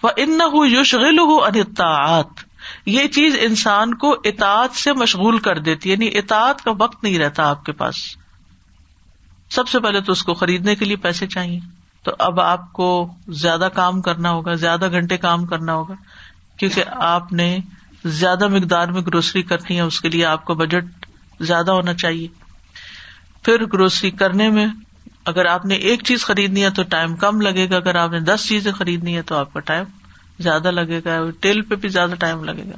وہ ان یوشغل ہو یہ چیز انسان کو اطاعت سے مشغول کر دیتی یعنی اطاعت کا وقت نہیں رہتا آپ کے پاس سب سے پہلے تو اس کو خریدنے کے لیے پیسے چاہیے تو اب آپ کو زیادہ کام کرنا ہوگا زیادہ گھنٹے کام کرنا ہوگا کیونکہ آپ نے زیادہ مقدار میں گروسری کرنی ہے اس کے لیے آپ کا بجٹ زیادہ ہونا چاہیے پھر گروسری کرنے میں اگر آپ نے ایک چیز خریدنی ہے تو ٹائم کم لگے گا اگر آپ نے دس چیزیں خریدنی ہے تو آپ کا ٹائم زیادہ لگے گا ٹیل پہ بھی زیادہ ٹائم لگے گا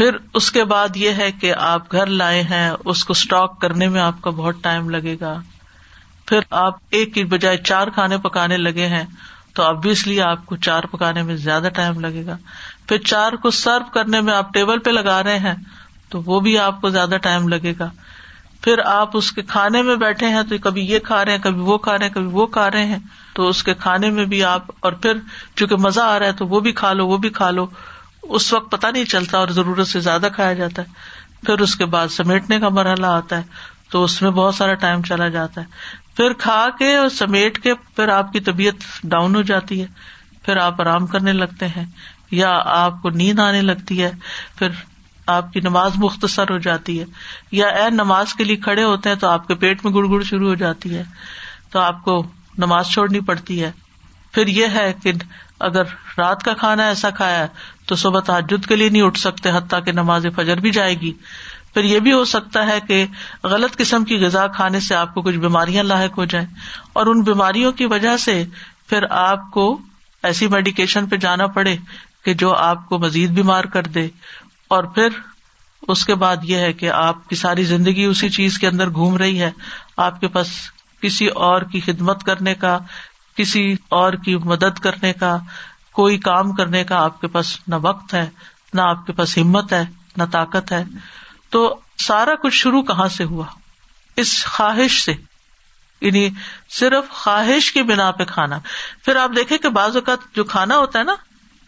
پھر اس کے بعد یہ ہے کہ آپ گھر لائے ہیں اس کو اسٹاک کرنے میں آپ کا بہت ٹائم لگے گا پھر آپ ایک کی بجائے چار کھانے پکانے لگے ہیں تو آبیسلی آپ کو چار پکانے میں زیادہ ٹائم لگے گا پھر چار کو سرو کرنے میں آپ ٹیبل پہ لگا رہے ہیں تو وہ بھی آپ کو زیادہ ٹائم لگے گا پھر آپ اس کے کھانے میں بیٹھے ہیں تو کبھی یہ کھا رہے ہیں کبھی وہ کھا رہے ہیں کبھی وہ کھا رہے ہیں تو اس کے کھانے میں بھی آپ اور پھر چونکہ مزہ آ رہا ہے تو وہ بھی کھا لو وہ بھی کھا لو اس وقت پتہ نہیں چلتا اور ضرورت سے زیادہ کھایا جاتا ہے پھر اس کے بعد سمیٹنے کا مرحلہ آتا ہے تو اس میں بہت سارا ٹائم چلا جاتا ہے پھر کھا کے اور سمیٹ کے پھر آپ کی طبیعت ڈاؤن ہو جاتی ہے پھر آپ آرام کرنے لگتے ہیں یا آپ کو نیند آنے لگتی ہے پھر آپ کی نماز مختصر ہو جاتی ہے یا اے نماز کے لیے کھڑے ہوتے ہیں تو آپ کے پیٹ میں گڑ گڑ شروع ہو جاتی ہے تو آپ کو نماز چھوڑنی پڑتی ہے پھر یہ ہے کہ اگر رات کا کھانا ایسا کھایا تو صبح تحجد کے لیے نہیں اٹھ سکتے حتیٰ کہ نماز فجر بھی جائے گی پھر یہ بھی ہو سکتا ہے کہ غلط قسم کی غذا کھانے سے آپ کو کچھ بیماریاں لاحق ہو جائیں اور ان بیماریوں کی وجہ سے پھر آپ کو ایسی میڈیکیشن پہ جانا پڑے کہ جو آپ کو مزید بیمار کر دے اور پھر اس کے بعد یہ ہے کہ آپ کی ساری زندگی اسی چیز کے اندر گھوم رہی ہے آپ کے پاس کسی اور کی خدمت کرنے کا کسی اور کی مدد کرنے کا کوئی کام کرنے کا آپ کے پاس نہ وقت ہے نہ آپ کے پاس ہمت ہے نہ طاقت ہے تو سارا کچھ شروع کہاں سے ہوا اس خواہش سے یعنی صرف خواہش کی بنا پہ کھانا پھر آپ دیکھیں کہ بعض اوقات جو کھانا ہوتا ہے نا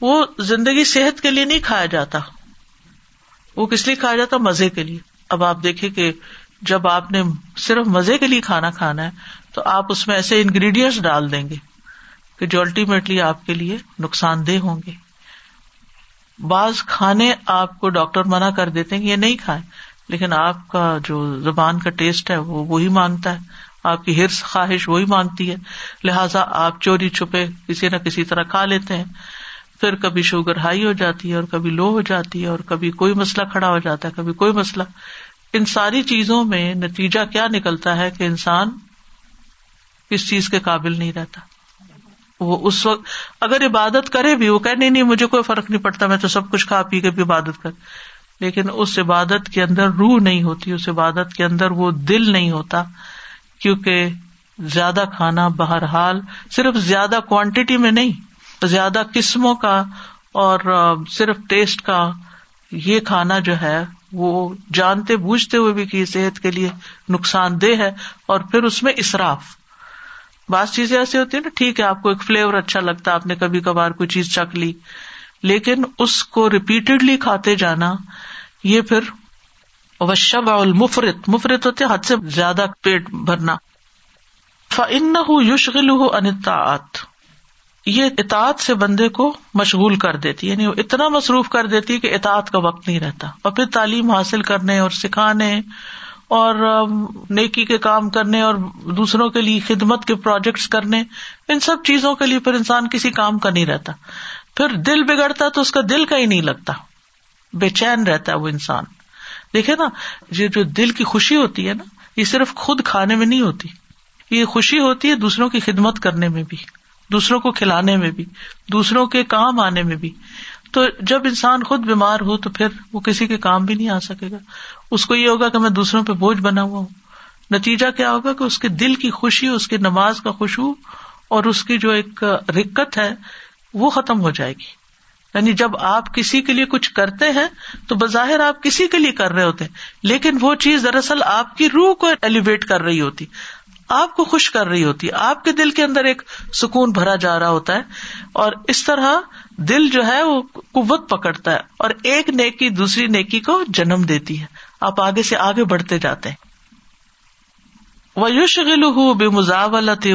وہ زندگی صحت کے لیے نہیں کھایا جاتا وہ کس لیے کھایا جاتا مزے کے لیے اب آپ دیکھیں کہ جب آپ نے صرف مزے کے لیے کھانا کھانا ہے تو آپ اس میں ایسے انگریڈینٹس ڈال دیں گے کہ جو الٹیمیٹلی آپ کے لیے نقصان دہ ہوں گے بعض کھانے آپ کو ڈاکٹر منع کر دیتے کہ یہ نہیں کھائے لیکن آپ کا جو زبان کا ٹیسٹ ہے وہ وہی مانگتا ہے آپ کی ہرس خواہش وہی مانگتی ہے لہذا آپ چوری چھپے کسی نہ کسی طرح کھا لیتے ہیں پھر کبھی شوگر ہائی ہو جاتی ہے اور کبھی لو ہو جاتی ہے اور کبھی کوئی مسئلہ کھڑا ہو جاتا ہے کبھی کوئی مسئلہ ان ساری چیزوں میں نتیجہ کیا نکلتا ہے کہ انسان کس چیز کے قابل نہیں رہتا وہ اس وقت اگر عبادت کرے بھی وہ کہ نہیں نہیں مجھے کوئی فرق نہیں پڑتا میں تو سب کچھ کھا پی کے بھی عبادت کر لیکن اس عبادت کے اندر روح نہیں ہوتی اس عبادت کے اندر وہ دل نہیں ہوتا کیونکہ زیادہ کھانا بہرحال صرف زیادہ کوانٹٹی میں نہیں زیادہ قسموں کا اور صرف ٹیسٹ کا یہ کھانا جو ہے وہ جانتے بوجھتے ہوئے بھی کہ صحت کے لیے نقصان دہ ہے اور پھر اس میں اصراف بعض چیزیں ایسی ہوتی ہیں نا ٹھیک ہے آپ کو ایک فلیور اچھا لگتا ہے آپ نے کبھی کبھار کوئی چیز چکھ لی لیکن اس کو ریپیٹڈلی کھاتے جانا یہ پھر وشب مفرت مفرت ہوتے حد سے زیادہ پیٹ بھرنا فن یوشغل ہو انتا یہ اطاعت سے بندے کو مشغول کر دیتی یعنی وہ اتنا مصروف کر دیتی کہ اطاعت کا وقت نہیں رہتا اور پھر تعلیم حاصل کرنے اور سکھانے اور نیکی کے کام کرنے اور دوسروں کے لیے خدمت کے پروجیکٹس کرنے ان سب چیزوں کے لیے پھر انسان کسی کام کا نہیں رہتا پھر دل بگڑتا تو اس کا دل کہیں نہیں لگتا بے چین رہتا ہے وہ انسان دیکھے نا یہ جو دل کی خوشی ہوتی ہے نا یہ صرف خود کھانے میں نہیں ہوتی یہ خوشی ہوتی ہے دوسروں کی خدمت کرنے میں بھی دوسروں کو کھلانے میں بھی دوسروں کے کام آنے میں بھی تو جب انسان خود بیمار ہو تو پھر وہ کسی کے کام بھی نہیں آ سکے گا اس کو یہ ہوگا کہ میں دوسروں پہ بوجھ بنا ہوا ہوں نتیجہ کیا ہوگا کہ اس کے دل کی خوشی اس کی نماز کا خوشبو اور اس کی جو ایک رکت ہے وہ ختم ہو جائے گی یعنی جب آپ کسی کے لیے کچھ کرتے ہیں تو بظاہر آپ کسی کے لیے کر رہے ہوتے ہیں لیکن وہ چیز دراصل آپ کی روح کو ایلیویٹ کر رہی ہوتی آپ کو خوش کر رہی ہوتی ہے آپ کے دل کے اندر ایک سکون بھرا جا رہا ہوتا ہے اور اس طرح دل جو ہے وہ قوت پکڑتا ہے اور ایک نیکی دوسری نیکی کو جنم دیتی ہے آپ آگے سے آگے بڑھتے جاتے ہیں وہ یوش گل بے مزاولتی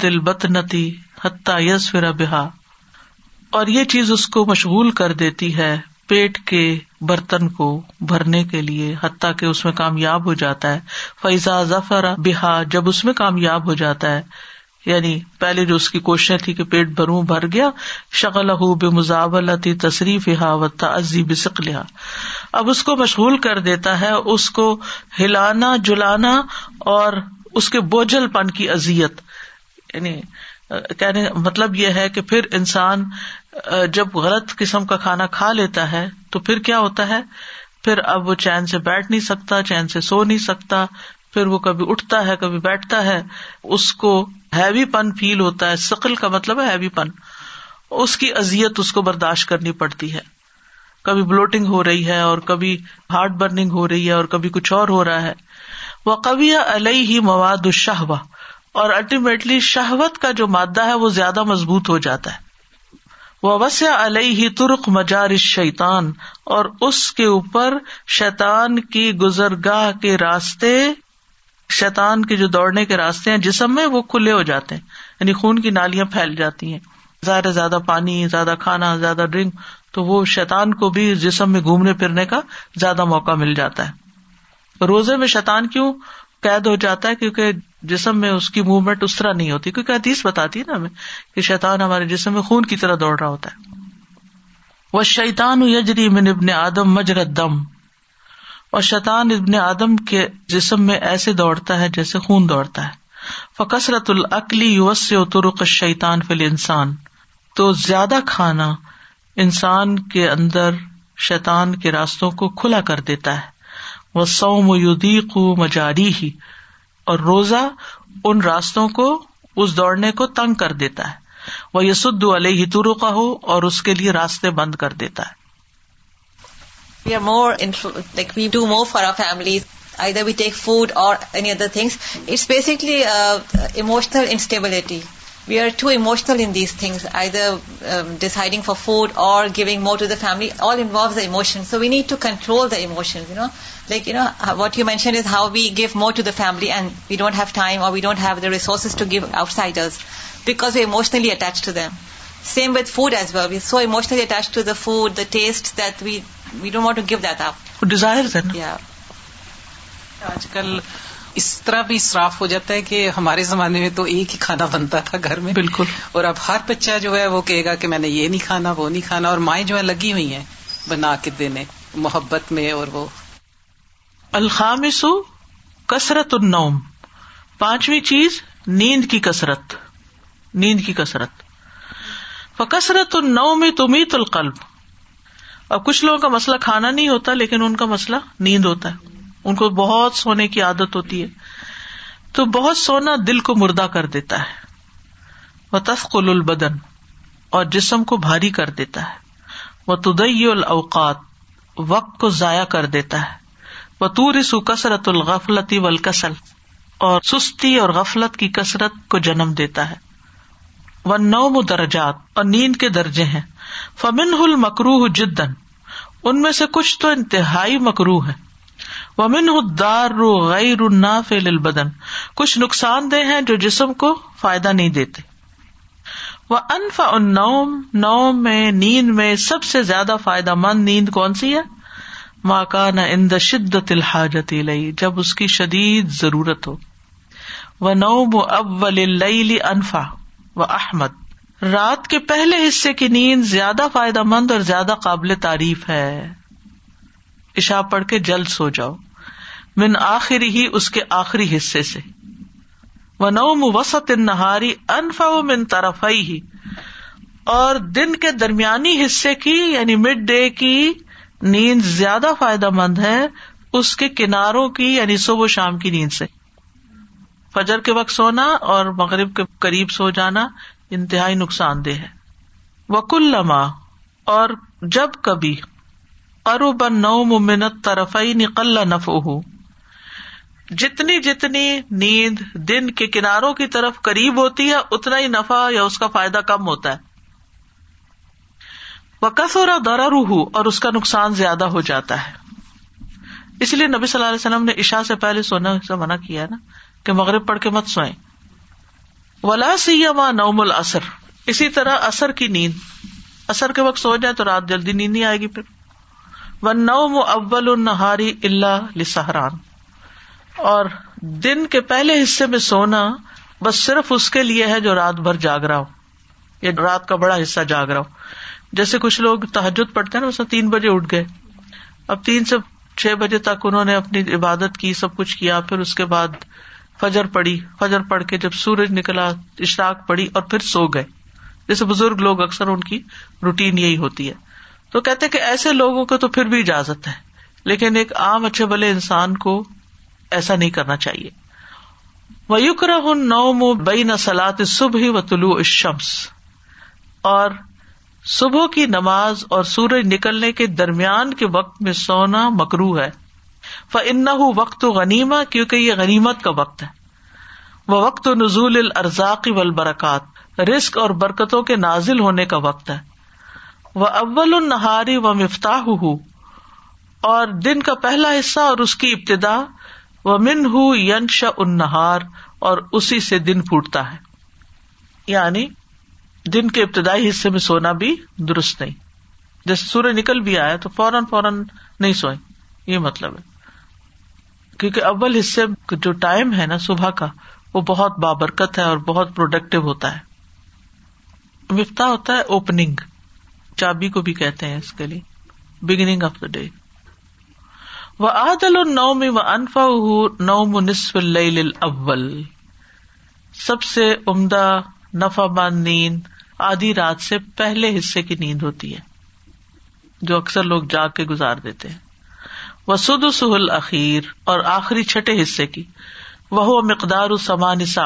تل بت نتی حتا یس فرا بہا اور یہ چیز اس کو مشغول کر دیتی ہے پیٹ کے برتن کو بھرنے کے لیے حتیٰ کہ اس میں کامیاب ہو جاتا ہے فیضا ظفر بحا جب اس میں کامیاب ہو جاتا ہے یعنی پہلے جو اس کی کوششیں تھی کہ پیٹ بھروں بھر گیا شکل بے تی تصریف ہا ہاوت بسک لیا اب اس کو مشغول کر دیتا ہے اس کو ہلانا جلانا اور اس کے بوجھل پن کی ازیت یعنی کہنے مطلب یہ ہے کہ پھر انسان جب غلط قسم کا کھانا کھا لیتا ہے تو پھر کیا ہوتا ہے پھر اب وہ چین سے بیٹھ نہیں سکتا چین سے سو نہیں سکتا پھر وہ کبھی اٹھتا ہے کبھی بیٹھتا ہے اس کو ہیوی پن فیل ہوتا ہے سکل کا مطلب ہے ہیوی پن اس کی ازیت اس کو برداشت کرنی پڑتی ہے کبھی بلوٹنگ ہو رہی ہے اور کبھی ہارٹ برننگ ہو رہی ہے اور کبھی کچھ اور ہو رہا ہے وہ کبی علیہ ہی مواد الشہ اور الٹیمیٹلی شہوت کا جو مادہ ہے وہ زیادہ مضبوط ہو جاتا ہے وہ علیہ ترک مجار شیتان اور اس کے اوپر شیتان کی گزرگاہ کے راستے شیتان کے جو دوڑنے کے راستے ہیں جسم میں وہ کھلے ہو جاتے ہیں یعنی خون کی نالیاں پھیل جاتی ہیں زیادہ زیادہ پانی زیادہ کھانا زیادہ ڈرنک تو وہ شیتان کو بھی جسم میں گھومنے پھرنے کا زیادہ موقع مل جاتا ہے روزے میں شیتان کیوں قید ہو جاتا ہے کیونکہ جسم میں اس کی موومنٹ اس طرح نہیں ہوتی کیونکہ حدیث بتاتی ہے نا ہمیں کہ شیتان ہمارے جسم میں خون کی طرح دوڑ رہا ہوتا ہے وہ شیتان آدم مجر دم اور شیطان ابن آدم کے جسم میں ایسے دوڑتا ہے جیسے خون دوڑتا ہے فکثرت العقلی یوس سے اترق شیتان فل انسان تو زیادہ کھانا انسان کے اندر شیتان کے راستوں کو کھلا کر دیتا ہے وہ سوم کو مجاری ہی اور روزہ ان راستوں کو اس دوڑنے کو تنگ کر دیتا ہے وہ یسد علیہ تو کا ہو اور اس کے لیے راستے بند کر دیتا ہے instability we are too emotional these things I deciding for food اور more to control you know desire آج کل اس طرح بھی اسراف ہو جاتا ہے کہ ہمارے زمانے میں تو ایک ہی کھانا بنتا تھا گھر میں بالکل اور اب ہر بچہ جو ہے وہ کہے گا کہ میں نے یہ نہیں کھانا وہ نہیں کھانا اور مائیں جو ہے لگی ہوئی ہیں بنا کے دینے محبت میں اور وہ الخامس کسرت النوم پانچویں چیز نیند کی کثرت نیند کی کسرت وہ النوم تمیت القلب اب کچھ لوگوں کا مسئلہ کھانا نہیں ہوتا لیکن ان کا مسئلہ نیند ہوتا ہے ان کو بہت سونے کی عادت ہوتی ہے تو بہت سونا دل کو مردہ کر دیتا ہے وہ تسکل البدن اور جسم کو بھاری کر دیتا ہے وہ تدئی الاوقات وقت کو ضائع کر دیتا ہے وطور سو کثرت الغفلتی ولکسل اور سستی اور غفلت کی کسرت کو جنم دیتا ہے وہ اور نیند کے درجے ہیں فمن ہل مکرو جدن ان میں سے کچھ تو انتہائی مکرو ہے من دار غیر نا فیل البد کچھ نقصان دہ ہیں جو جسم کو فائدہ نہیں دیتے وہ انف ان نوم نو میں نیند میں سب سے زیادہ فائدہ مند نیند کون سی ہے ماں کا الحاجت اند جب اس کی شدید ضرورت ہو و نو ابلی انفا و احمد رات کے پہلے حصے کی نیند زیادہ فائدہ مند اور زیادہ قابل تعریف ہے ایشا پڑھ کے جلد سو جاؤ من آخری ہی اس کے آخری حصے سے نو مسط ان نہاری انفا و من ہی اور دن کے درمیانی حصے کی یعنی مڈ ڈے کی نیند زیادہ فائدہ مند ہے اس کے کناروں کی یعنی صبح شام کی نیند سے فجر کے وقت سونا اور مغرب کے قریب سو جانا انتہائی نقصان دہ ہے وکل لما اور جب کبھی قرب نو ممنت طرف نقل نف جتنی جتنی نیند دن کے کناروں کی طرف قریب ہوتی ہے اتنا ہی نفع یا اس کا فائدہ کم ہوتا ہے روح اور اس کا نقصان زیادہ ہو جاتا ہے اس لیے نبی صلی اللہ علیہ وسلم نے عشاء سے پہلے سونا منع کیا نا کہ مغرب پڑھ کے مت سوئیں ولا نوم سوئے اسی طرح اثر کی نیند اثر کے وقت سو تو رات جلدی نیند نہیں آئے گی پھر و نوم اول نہاری اللہ لسہران اور دن کے پہلے حصے میں سونا بس صرف اس کے لیے ہے جو رات بھر جاگ رہا ہو یا رات کا بڑا حصہ جاگ رہا ہو جیسے کچھ لوگ تحجد پڑتے نا میں تین بجے اٹھ گئے اب تین سے چھ بجے تک انہوں نے اپنی عبادت کی سب کچھ کیا پھر پھر اس کے کے بعد فجر فجر پڑی پڑی جب سورج نکلا اور سو گئے جیسے بزرگ لوگ اکثر ان کی روٹین یہی ہوتی ہے تو کہتے کہ ایسے لوگوں کو تو پھر بھی اجازت ہے لیکن ایک عام اچھے بلے انسان کو ایسا نہیں کرنا چاہیے ویوکر نو بے نسلات صبح و طلوع شمس اور صبح کی نماز اور سورج نکلنے کے درمیان کے وقت میں سونا مکرو ہے فن وقت غنیما کیونکہ یہ غنیمت کا وقت ہے وہ وقت نزول البرکات رسک اور برکتوں کے نازل ہونے کا وقت ہے وہ اول النہاری و مفتاح ہو اور دن کا پہلا حصہ اور اس کی ابتدا و من ہُنش ان اور اسی سے دن پھوٹتا ہے یعنی دن کے ابتدائی حصے میں سونا بھی درست نہیں جیسے سورج نکل بھی آیا تو فوراً فوراً نہیں سوئیں یہ مطلب ہے کیونکہ اول حصے جو ٹائم ہے نا صبح کا وہ بہت بابرکت ہے اور بہت پروڈکٹیو ہوتا ہے ہوتا ہے اوپننگ چابی کو بھی کہتے ہیں اس کے لیے بگننگ آف دا ڈے وہ آدل اور نو میں سب سے عمدہ نفا بند نیند آدھی رات سے پہلے حصے کی نیند ہوتی ہے جو اکثر لوگ جاگ کے گزار دیتے ہیں وہ سد اخیر اور آخری چھٹے حصے کی وہ مقدار سمان سا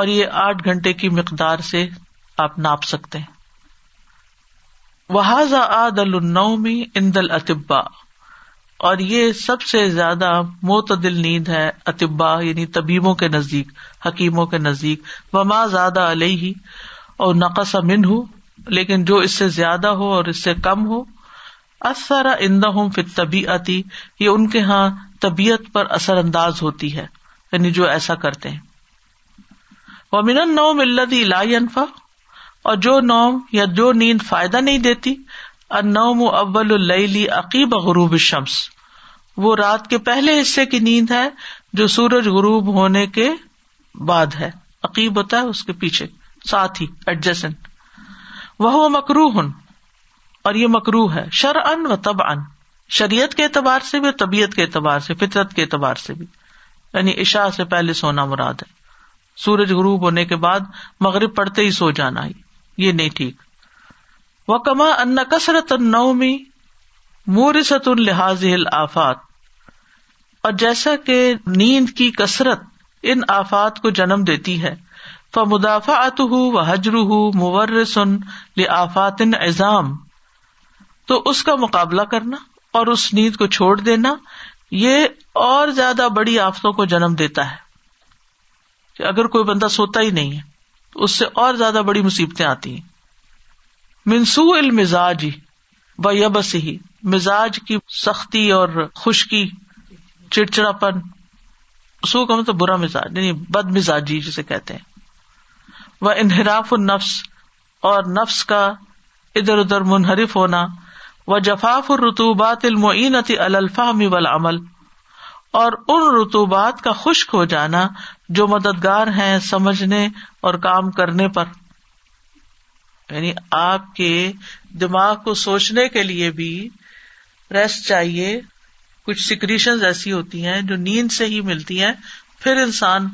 اور یہ آٹھ گھنٹے کی مقدار سے آپ ناپ سکتے ہیں النومی اندل اطبا اور یہ سب سے زیادہ معتدل نیند ہے اتبا یعنی طبیبوں کے نزدیک حکیموں کے نزدیک وما زیادہ علیہ اور نقص امن ہو لیکن جو اس سے زیادہ ہو اور اس سے کم ہو اندہ ہوں پھر طبیعتی آتی یہ ان کے یہاں طبیعت پر اثر انداز ہوتی ہے یعنی جو ایسا کرتے ہیں ومن لا انفا اور جو نوم یا جو نیند فائدہ نہیں دیتی ان نوم اول عقیب غروب شمس وہ رات کے پہلے حصے کی نیند ہے جو سورج غروب ہونے کے بعد ہے عقیب ہوتا ہے اس کے پیچھے ساتھ ہی وہ مکرو ہن اور یہ مکرو ہے شر ان و تب ان شریعت کے اعتبار سے بھی طبیعت کے اعتبار سے فطرت کے اعتبار سے بھی یعنی عشاء سے پہلے سونا مراد ہے سورج غروب ہونے کے بعد مغرب پڑتے ہی سو جانا ہی یہ نہیں ٹھیک وہ کما ان کثرت ان نومی مورست الحاظ آفات اور جیسا کہ نیند کی کثرت ان آفات کو جنم دیتی ہے فمدافع ات ہوں وہ حجر ہو مورسن لفات ان ایزام تو اس کا مقابلہ کرنا اور اس نیند کو چھوڑ دینا یہ اور زیادہ بڑی آفتوں کو جنم دیتا ہے کہ اگر کوئی بندہ سوتا ہی نہیں ہے تو اس سے اور زیادہ بڑی مصیبتیں آتی ہیں منسو المزاج و یبس ہی مزاج کی سختی اور خشکی چڑچڑا پن سو مطلب برا مزاج یعنی بد مزاجی جسے کہتے ہیں وہ انحراف النفس اور نفس کا ادھر ادھر منحرف ہونا و جفاف الرتوبات المعینتی الفاہمی والعمل اور ان رتوبات کا خشک ہو جانا جو مددگار ہیں سمجھنے اور کام کرنے پر یعنی آپ کے دماغ کو سوچنے کے لیے بھی ریسٹ چاہیے کچھ سیکریشن ایسی ہوتی ہیں جو نیند سے ہی ملتی ہیں پھر انسان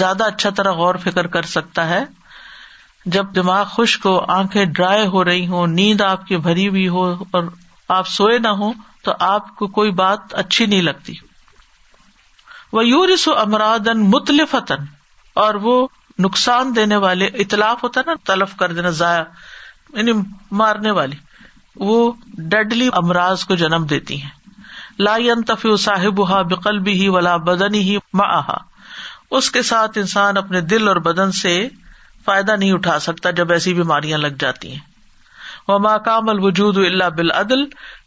زیادہ اچھا طرح غور فکر کر سکتا ہے جب دماغ خشک ہو آنکھیں ڈرائی ہو رہی ہوں نیند آپ کی بھری ہوئی ہو اور آپ سوئے نہ ہو تو آپ کو کوئی بات اچھی نہیں لگتی وہ یورس سو امراد متلفت اور وہ نقصان دینے والے اطلاف ہوتا ہے نا تلف کر دینا ضائع یعنی مارنے والی وہ ڈیڈلی امراض کو جنم دیتی ہیں لا تف صاحب ہی ولا بدن ہی محا اس کے ساتھ انسان اپنے دل اور بدن سے فائدہ نہیں اٹھا سکتا جب ایسی بیماریاں لگ جاتی ہیں وہ ماکام الوجود اللہ بل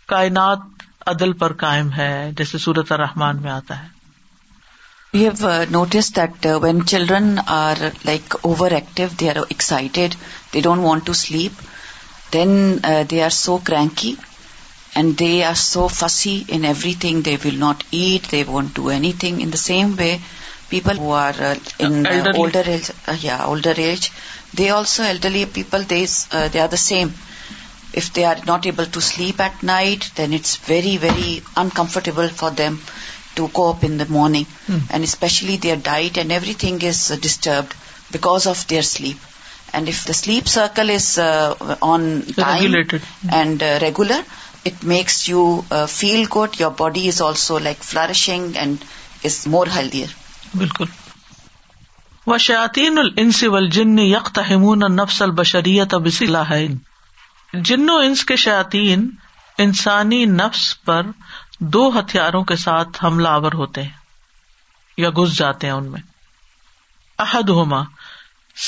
کائنات عدل پر قائم ہے جیسے صورت الرحمان میں آتا ہے We have uh, noticed that uh, when children are like overactive, they are excited, they don't want to sleep, then uh, they are so cranky and they are so fussy in everything. They will not eat, they won't do anything. In the same way, people who are in older age, they also elderly people, they are the same. If they are not able to sleep at night, then it's very, very uncomfortable for them. To in the morning and especially their diet and everything is disturbed because of their sleep and if the sleep circle is on and regular it makes you feel good your body is also like flourishing and is more healthier بالکل و شاطین الس جن یکت ہمون نفس البشریت ابصلہ جنو انس کے شاطین انسانی نفس پر دو ہتھیاروں کے ساتھ حملہ آور ہوتے ہیں یا گس جاتے ہیں ان میں ہوما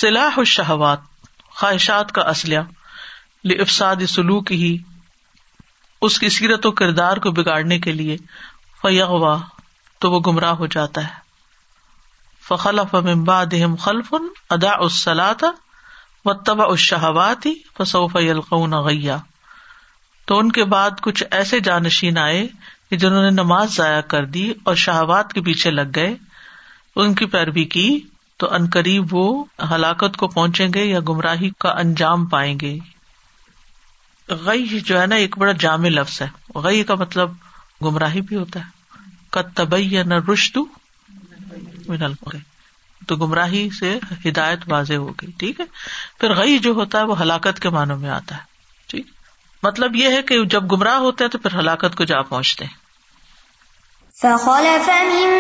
سلاح الشہوات خواہشات کا سلوک ہی اس کی سیرت و کردار کو بگاڑنے کے لیے فیغوا تو وہ گمراہ ہو جاتا ہے فخلف من بعدهم خلف ادا اسلا متبا اس شہواتی ہی فصوف تو ان کے بعد کچھ ایسے جانشین آئے کہ جنہوں نے نماز ضائع کر دی اور شہوات کے پیچھے لگ گئے ان کی پیروی کی تو قریب وہ ہلاکت کو پہنچیں گے یا گمراہی کا انجام پائیں گے غی جو ہے نا ایک بڑا جامع لفظ ہے غی کا مطلب گمراہی بھی ہوتا ہے کا یا نہ رشتو گئی تو گمراہی سے ہدایت واضح ہو گئی ٹھیک ہے پھر غی جو ہوتا ہے وہ ہلاکت کے معنوں میں آتا ہے ٹھیک مطلب یہ ہے کہ جب گمراہ ہوتے ہیں تو پھر ہلاکت کو جا پہنچتے ہیں فخلف من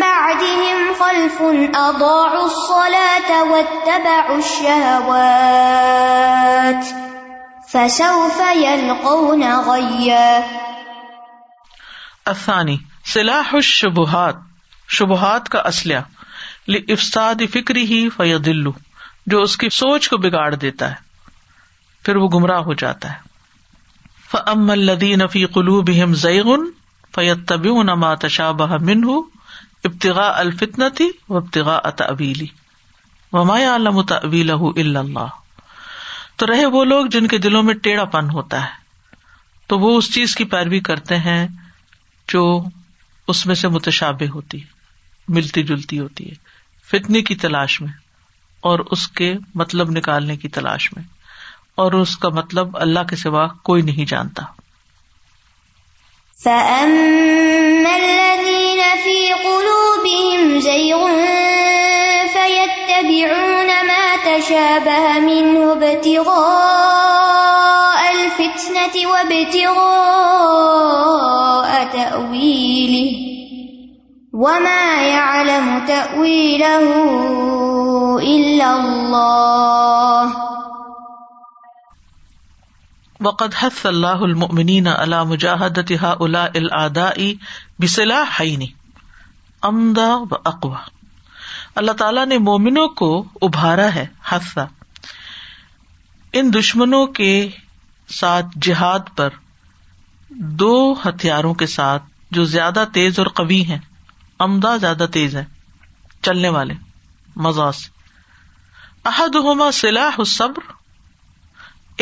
بعدهم خلف أضاعوا الصلاة واتبعوا الشهوات فسوف يلقون غيا الثاني سلاح الشبهات شبہات کا اسلحہ لفساد فکری ہی فید جو اس کی سوچ کو بگاڑ دیتا ہے پھر وہ گمراہ ہو جاتا ہے فعم الدین فی قلوب ہم زیغن فیت طبی نما تشابہ بہ من ہُ ابتغا الفتن تھی و ابتغا اطاویلی وما عالم اویل اللہ تو رہے وہ لوگ جن کے دلوں میں ٹیڑھا پن ہوتا ہے تو وہ اس چیز کی پیروی کرتے ہیں جو اس میں سے متشابہ ہوتی ملتی جلتی ہوتی ہے فتنے کی تلاش میں اور اس کے مطلب نکالنے کی تلاش میں اور اس کا مطلب اللہ کے سوا کوئی نہیں جانتا فَأَمَّا الَّذِينَ فِي قُلُوبِهِمْ زَيْغٌ فَيَتَّبِعُونَ مَا تَشَابَهَ مِنْهُ ابْتِغَاءَ الْفِتْنَةِ وَابْتِغَاءَ تَأْوِيلِهِ وَمَا يَعْلَمُ تَأْوِيلَهُ إِلَّا اللَّهُ وقد حث اللہ المؤمنین علی مجاہدت ہا اولا العداء بسلاحین امدا و اقوا اللہ تعالیٰ نے مومنوں کو ابھارا ہے حثا ان دشمنوں کے ساتھ جہاد پر دو ہتھیاروں کے ساتھ جو زیادہ تیز اور قوی ہیں امدا زیادہ تیز ہے چلنے والے مزاس احدہما سلاح الصبر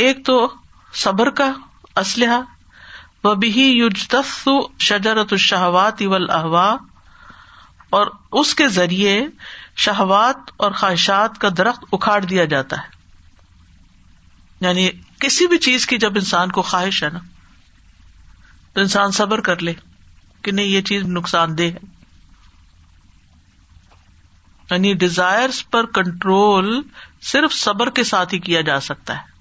ایک تو صبر کا اسلحہ و بھی یس شجرت الشہوات اول احوا اور اس کے ذریعے شہوات اور خواہشات کا درخت اکھاڑ دیا جاتا ہے یعنی کسی بھی چیز کی جب انسان کو خواہش ہے نا تو انسان صبر کر لے کہ نہیں یہ چیز نقصان دہ ہے یعنی ڈیزائر پر کنٹرول صرف صبر کے ساتھ ہی کیا جا سکتا ہے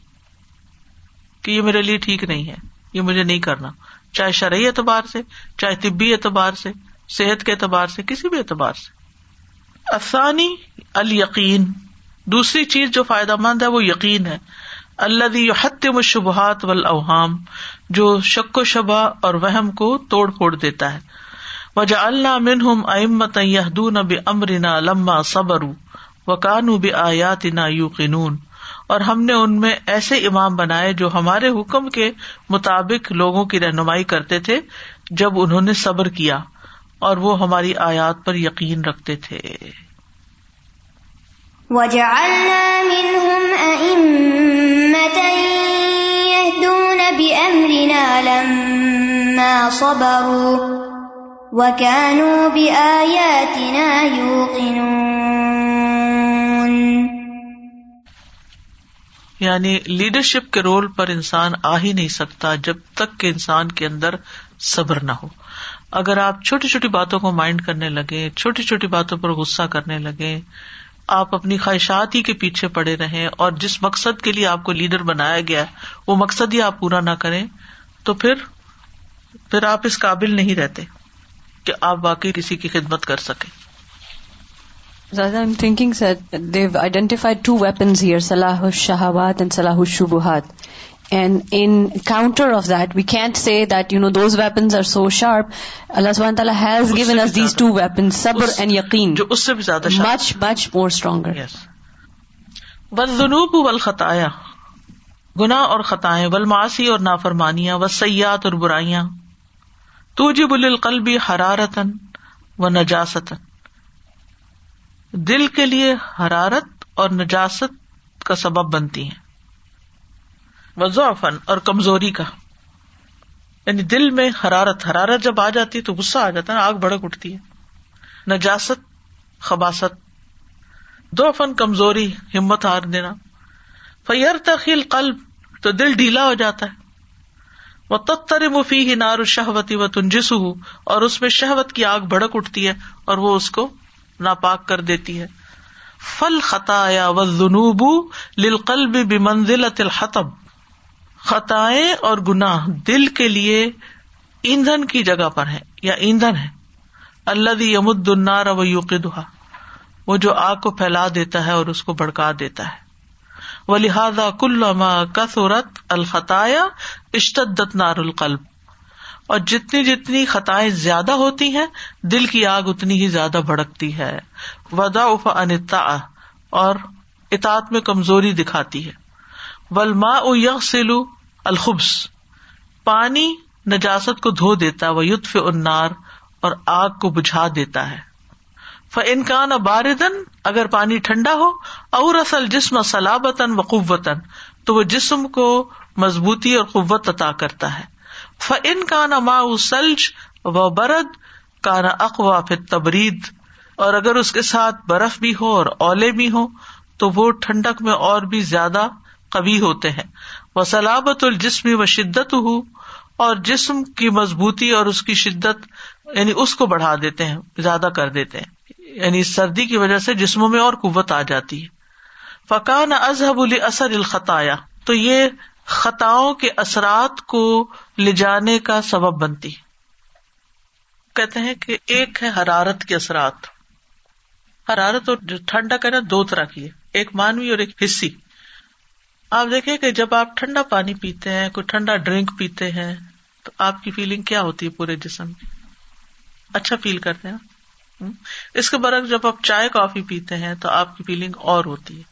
کہ یہ میرے لیے ٹھیک نہیں ہے یہ مجھے نہیں کرنا چاہے شرعی اعتبار سے چاہے طبی اعتبار سے صحت کے اعتبار سے کسی بھی اعتبار سے آسانی القین دوسری چیز جو فائدہ مند ہے وہ یقین ہے اللہ دی حتی و الحام جو شک و شبہ اور وہم کو توڑ پھوڑ دیتا ہے وجا اللہ منہم امت یادون بے امرنا لما صبر و کانو بے آیات نا یو قینون اور ہم نے ان میں ایسے امام بنائے جو ہمارے حکم کے مطابق لوگوں کی رہنمائی کرتے تھے جب انہوں نے صبر کیا اور وہ ہماری آیات پر یقین رکھتے تھے یعنی لیڈرشپ کے رول پر انسان آ ہی نہیں سکتا جب تک کہ انسان کے اندر صبر نہ ہو اگر آپ چھوٹی چھوٹی باتوں کو مائنڈ کرنے لگے چھوٹی چھوٹی باتوں پر غصہ کرنے لگے آپ اپنی خواہشات ہی کے پیچھے پڑے رہیں اور جس مقصد کے لیے آپ کو لیڈر بنایا گیا وہ مقصد ہی آپ پورا نہ کریں تو پھر پھر آپ اس قابل نہیں رہتے کہ آپ باقی کسی کی خدمت کر سکیں and in counter of that we can't say that you know those weapons are so sharp Allah تعالیٰ ہیز گیون دیز ٹو صبر اینڈ یقین مچ مچ مور گنا اور خطائیں بل ماسی اور نافرمانیاں و سیات اور برائیاں تجی بل القلبی حرارتن و نجاستن دل کے لیے حرارت اور نجاست کا سبب بنتی ہیں اور کمزوری کا یعنی دل میں حرارت حرارت جب آ جاتی ہے تو غصہ آ جاتا ہے آگ بڑک اٹھتی ہے نجاست خباست دو فن کمزوری ہمت ہار دینا فیئر تخیل قلب تو دل ڈھیلا ہو جاتا ہے وہ تتر ہی نار شہوتی و ہو اور اس میں شہوت کی آگ بڑک اٹھتی ہے اور وہ اس کو ناپاک کر دیتی ہے فل خطایا ونوبو لمنزل تل الحطب خطائیں اور گناہ دل کے لیے ایندھن کی جگہ پر ہے یا ایندھن ہے اللہ و دہا وہ جو آگ کو پھیلا دیتا ہے اور اس کو بڑکا دیتا ہے وہ لہٰذا کل کسورت الخطایا اشتدت نار القلب اور جتنی جتنی خطائیں زیادہ ہوتی ہیں دل کی آگ اتنی ہی زیادہ بھڑکتی ہے ودا اف انتا اور اطاط میں کمزوری دکھاتی ہے ولما او یخ سیلو الخبس پانی نجاست کو دھو دیتا وطف انار اور آگ کو بجھا دیتا ہے ف انکان باردن اگر پانی ٹھنڈا ہو اور اصل جسم سلابتاً و قوتن تو وہ جسم کو مضبوطی اور قوت عطا کرتا ہے ان کا نا ما سلج و برد کا نا اقوا پھر تبرید اور اگر اس کے ساتھ برف بھی ہو اور اولے بھی ہو تو وہ ٹھنڈک میں اور بھی زیادہ کبھی ہوتے ہیں وہ سلابت و شدت ہو اور جسم کی مضبوطی اور اس کی شدت یعنی اس کو بڑھا دیتے ہیں زیادہ کر دیتے ہیں یعنی سردی کی وجہ سے جسموں میں اور قوت آ جاتی ہے فقا نہ اظہب الی اثر الخطایا تو یہ خطاؤں کے اثرات کو لے جانے کا سبب بنتی کہتے ہیں کہ ایک ہے حرارت کے اثرات حرارت اور ٹھنڈا کہنا دو طرح کی ہے ایک مانوی اور ایک حصی آپ دیکھیں کہ جب آپ ٹھنڈا پانی پیتے ہیں کوئی ٹھنڈا ڈرنک پیتے ہیں تو آپ کی فیلنگ کیا ہوتی ہے پورے جسم کی اچھا فیل کرتے ہیں اس کے برعکس جب آپ چائے کافی پیتے ہیں تو آپ کی فیلنگ اور ہوتی ہے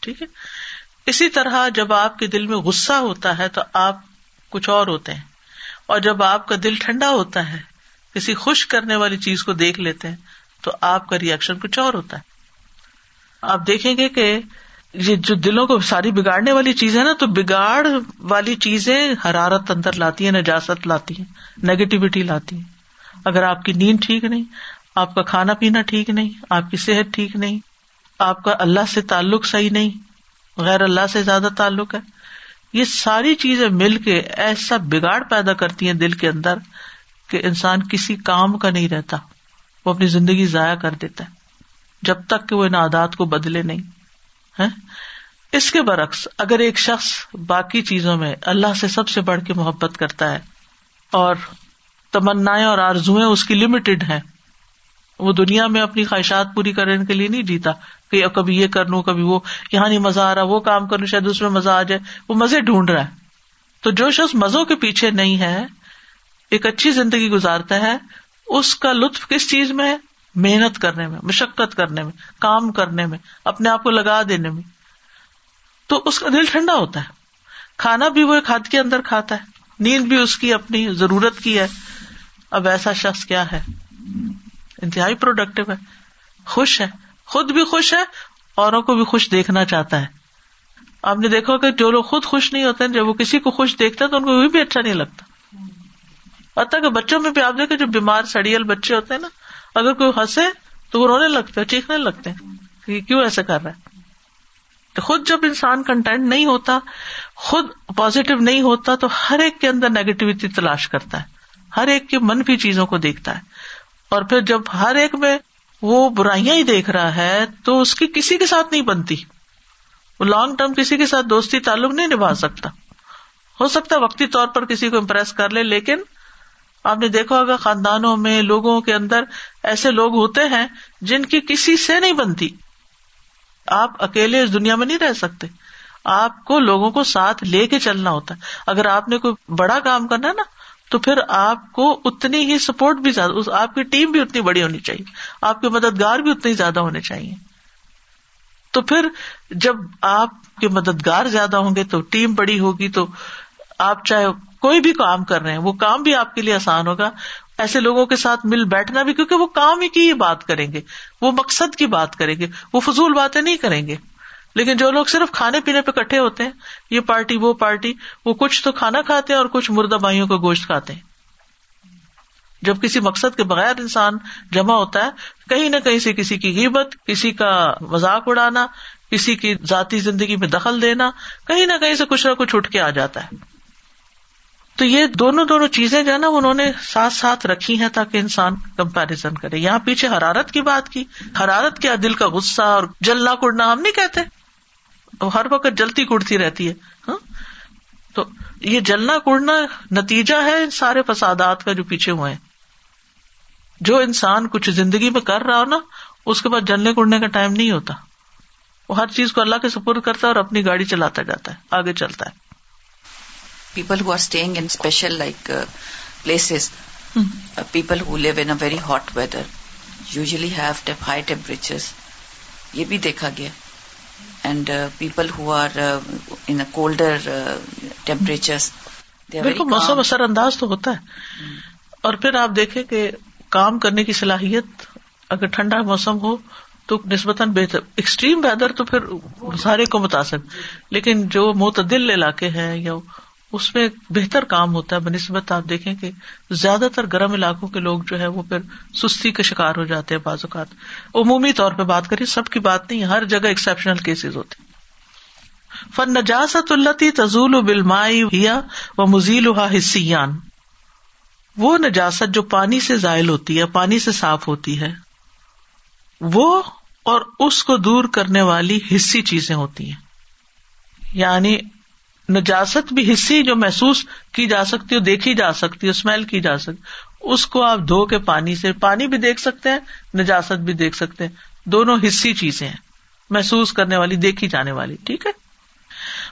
ٹھیک ہے اسی طرح جب آپ کے دل میں غصہ ہوتا ہے تو آپ کچھ اور ہوتے ہیں اور جب آپ کا دل ٹھنڈا ہوتا ہے کسی خوش کرنے والی چیز کو دیکھ لیتے ہیں تو آپ کا ریئیکشن کچھ اور ہوتا ہے آپ دیکھیں گے کہ یہ جو دلوں کو ساری بگاڑنے والی چیز ہے نا تو بگاڑ والی چیزیں حرارت اندر لاتی ہیں نجاست لاتی ہیں نیگیٹیوٹی لاتی ہیں اگر آپ کی نیند ٹھیک نہیں آپ کا کھانا پینا ٹھیک نہیں آپ کی صحت ٹھیک نہیں آپ کا اللہ سے تعلق صحیح نہیں غیر اللہ سے زیادہ تعلق ہے یہ ساری چیزیں مل کے ایسا بگاڑ پیدا کرتی ہیں دل کے اندر کہ انسان کسی کام کا نہیں رہتا وہ اپنی زندگی ضائع کر دیتا ہے جب تک کہ وہ ان عادات کو بدلے نہیں ہے اس کے برعکس اگر ایک شخص باقی چیزوں میں اللہ سے سب سے بڑھ کے محبت کرتا ہے اور تمنا اور آرزویں اس کی لمیٹڈ ہیں وہ دنیا میں اپنی خواہشات پوری کرنے کے لیے نہیں جیتا کہ کبھی یہ کر لوں کبھی وہ یہاں نہیں مزہ آ رہا وہ کام کر لوں شاید اس میں مزہ آ جائے وہ مزے ڈھونڈ رہا ہے تو جو شخص مزوں کے پیچھے نہیں ہے ایک اچھی زندگی گزارتا ہے اس کا لطف کس چیز میں ہے محنت کرنے میں مشقت کرنے میں کام کرنے میں اپنے آپ کو لگا دینے میں تو اس کا دل ٹھنڈا ہوتا ہے کھانا بھی وہ کھاد کے اندر کھاتا ہے نیند بھی اس کی اپنی ضرورت کی ہے اب ایسا شخص کیا ہے انتہائی پروڈکٹیو ہے خوش ہے خود بھی خوش ہے اوروں کو بھی خوش دیکھنا چاہتا ہے آپ نے دیکھا کہ جو لوگ خود خوش نہیں ہوتے جب وہ کسی کو خوش دیکھتے ہیں تو ان کو بھی اچھا نہیں لگتا کہ بچوں میں بھی آپ دیکھیں جو بیمار سڑیل بچے ہوتے ہیں نا اگر کوئی ہنسے تو وہ رونے لگتے ہیں چیخنے لگتے کیوں ایسا کر رہا ہے خود جب انسان کنٹینٹ نہیں ہوتا خود پوزیٹو نہیں ہوتا تو ہر ایک کے اندر نیگیٹوٹی تلاش کرتا ہے ہر ایک کے من چیزوں کو دیکھتا ہے اور پھر جب ہر ایک میں وہ برائیاں ہی دیکھ رہا ہے تو اس کی کسی کے ساتھ نہیں بنتی وہ لانگ ٹرم کسی کے ساتھ دوستی تعلق نہیں نبھا سکتا ہو سکتا وقتی طور پر کسی کو امپریس کر لے لیکن آپ نے دیکھا ہوگا خاندانوں میں لوگوں کے اندر ایسے لوگ ہوتے ہیں جن کی کسی سے نہیں بنتی آپ اکیلے اس دنیا میں نہیں رہ سکتے آپ کو لوگوں کو ساتھ لے کے چلنا ہوتا ہے اگر آپ نے کوئی بڑا کام کرنا ہے نا تو پھر آپ کو اتنی ہی سپورٹ بھی زیادہ آپ کی ٹیم بھی اتنی بڑی ہونی چاہیے آپ کے مددگار بھی اتنی زیادہ ہونے چاہیے تو پھر جب آپ کے مددگار زیادہ ہوں گے تو ٹیم بڑی ہوگی تو آپ چاہے کوئی بھی کام کر رہے ہیں وہ کام بھی آپ کے لیے آسان ہوگا ایسے لوگوں کے ساتھ مل بیٹھنا بھی کیونکہ وہ کام ہی کی بات کریں گے وہ مقصد کی بات کریں گے وہ فضول باتیں نہیں کریں گے لیکن جو لوگ صرف کھانے پینے پہ کٹھے ہوتے ہیں یہ پارٹی وہ پارٹی وہ کچھ تو کھانا کھاتے ہیں اور کچھ مردہ بائیوں کا گوشت کھاتے ہیں جب کسی مقصد کے بغیر انسان جمع ہوتا ہے کہیں نہ کہیں سے کسی کی قیمت کسی کا مذاق اڑانا کسی کی ذاتی زندگی میں دخل دینا کہیں نہ کہیں سے کچھ نہ کچھ اٹھ کے آ جاتا ہے تو یہ دونوں دونوں چیزیں جو ہے نا انہوں نے ساتھ ساتھ رکھی ہے تاکہ انسان کمپیرزن کرے یہاں پیچھے حرارت کی بات کی حرارت کیا دل کا غصہ اور جلنا کڑنا ہم نہیں کہتے وہ ہر وقت جلتی کڑتی رہتی ہے ہاں؟ تو یہ جلنا کڑنا نتیجہ ہے سارے فسادات کا جو پیچھے ہوئے ہیں جو انسان کچھ زندگی میں کر رہا ہو نا اس کے بعد جلنے کڑنے کا ٹائم نہیں ہوتا وہ ہر چیز کو اللہ کے سپرد کرتا ہے اور اپنی گاڑی چلاتا جاتا ہے آگے چلتا ہے people who are staying in special like places people who live in very hot weather usually have high temperature یہ بھی دیکھا گیا and people who are in colder temperature بالکل موسم اثر انداز تو ہوتا ہے اور پھر آپ دیکھیں کہ کام کرنے کی صلاحیت اگر ٹھنڈا موسم ہو تو نسبتاً بہتر ایکسٹریم ویدر تو پھر سارے کو متاثر لیکن جو معتدل علاقے ہیں یا اس میں بہتر کام ہوتا ہے بہ نسبت آپ دیکھیں کہ زیادہ تر گرم علاقوں کے لوگ جو ہے وہ پھر سستی کے شکار ہو جاتے ہیں بعض اوقات عمومی طور پہ بات کریں سب کی بات نہیں ہر جگہ ایکسپشنل کیسز ہوتے فن نجاس التی تضول و مزیل حسیان وہ نجاس جو پانی سے ذائل ہوتی ہے پانی سے صاف ہوتی ہے وہ اور اس کو دور کرنے والی حصی چیزیں ہوتی ہیں یعنی نجاست بھی حصے جو محسوس کی جا سکتی ہو دیکھی جا سکتی ہے اسمیل کی جا سکتی اس کو آپ دھو کے پانی سے پانی بھی دیکھ سکتے ہیں نجاست بھی دیکھ سکتے ہیں دونوں حصی چیزیں ہیں محسوس کرنے والی دیکھی جانے والی ٹھیک ہے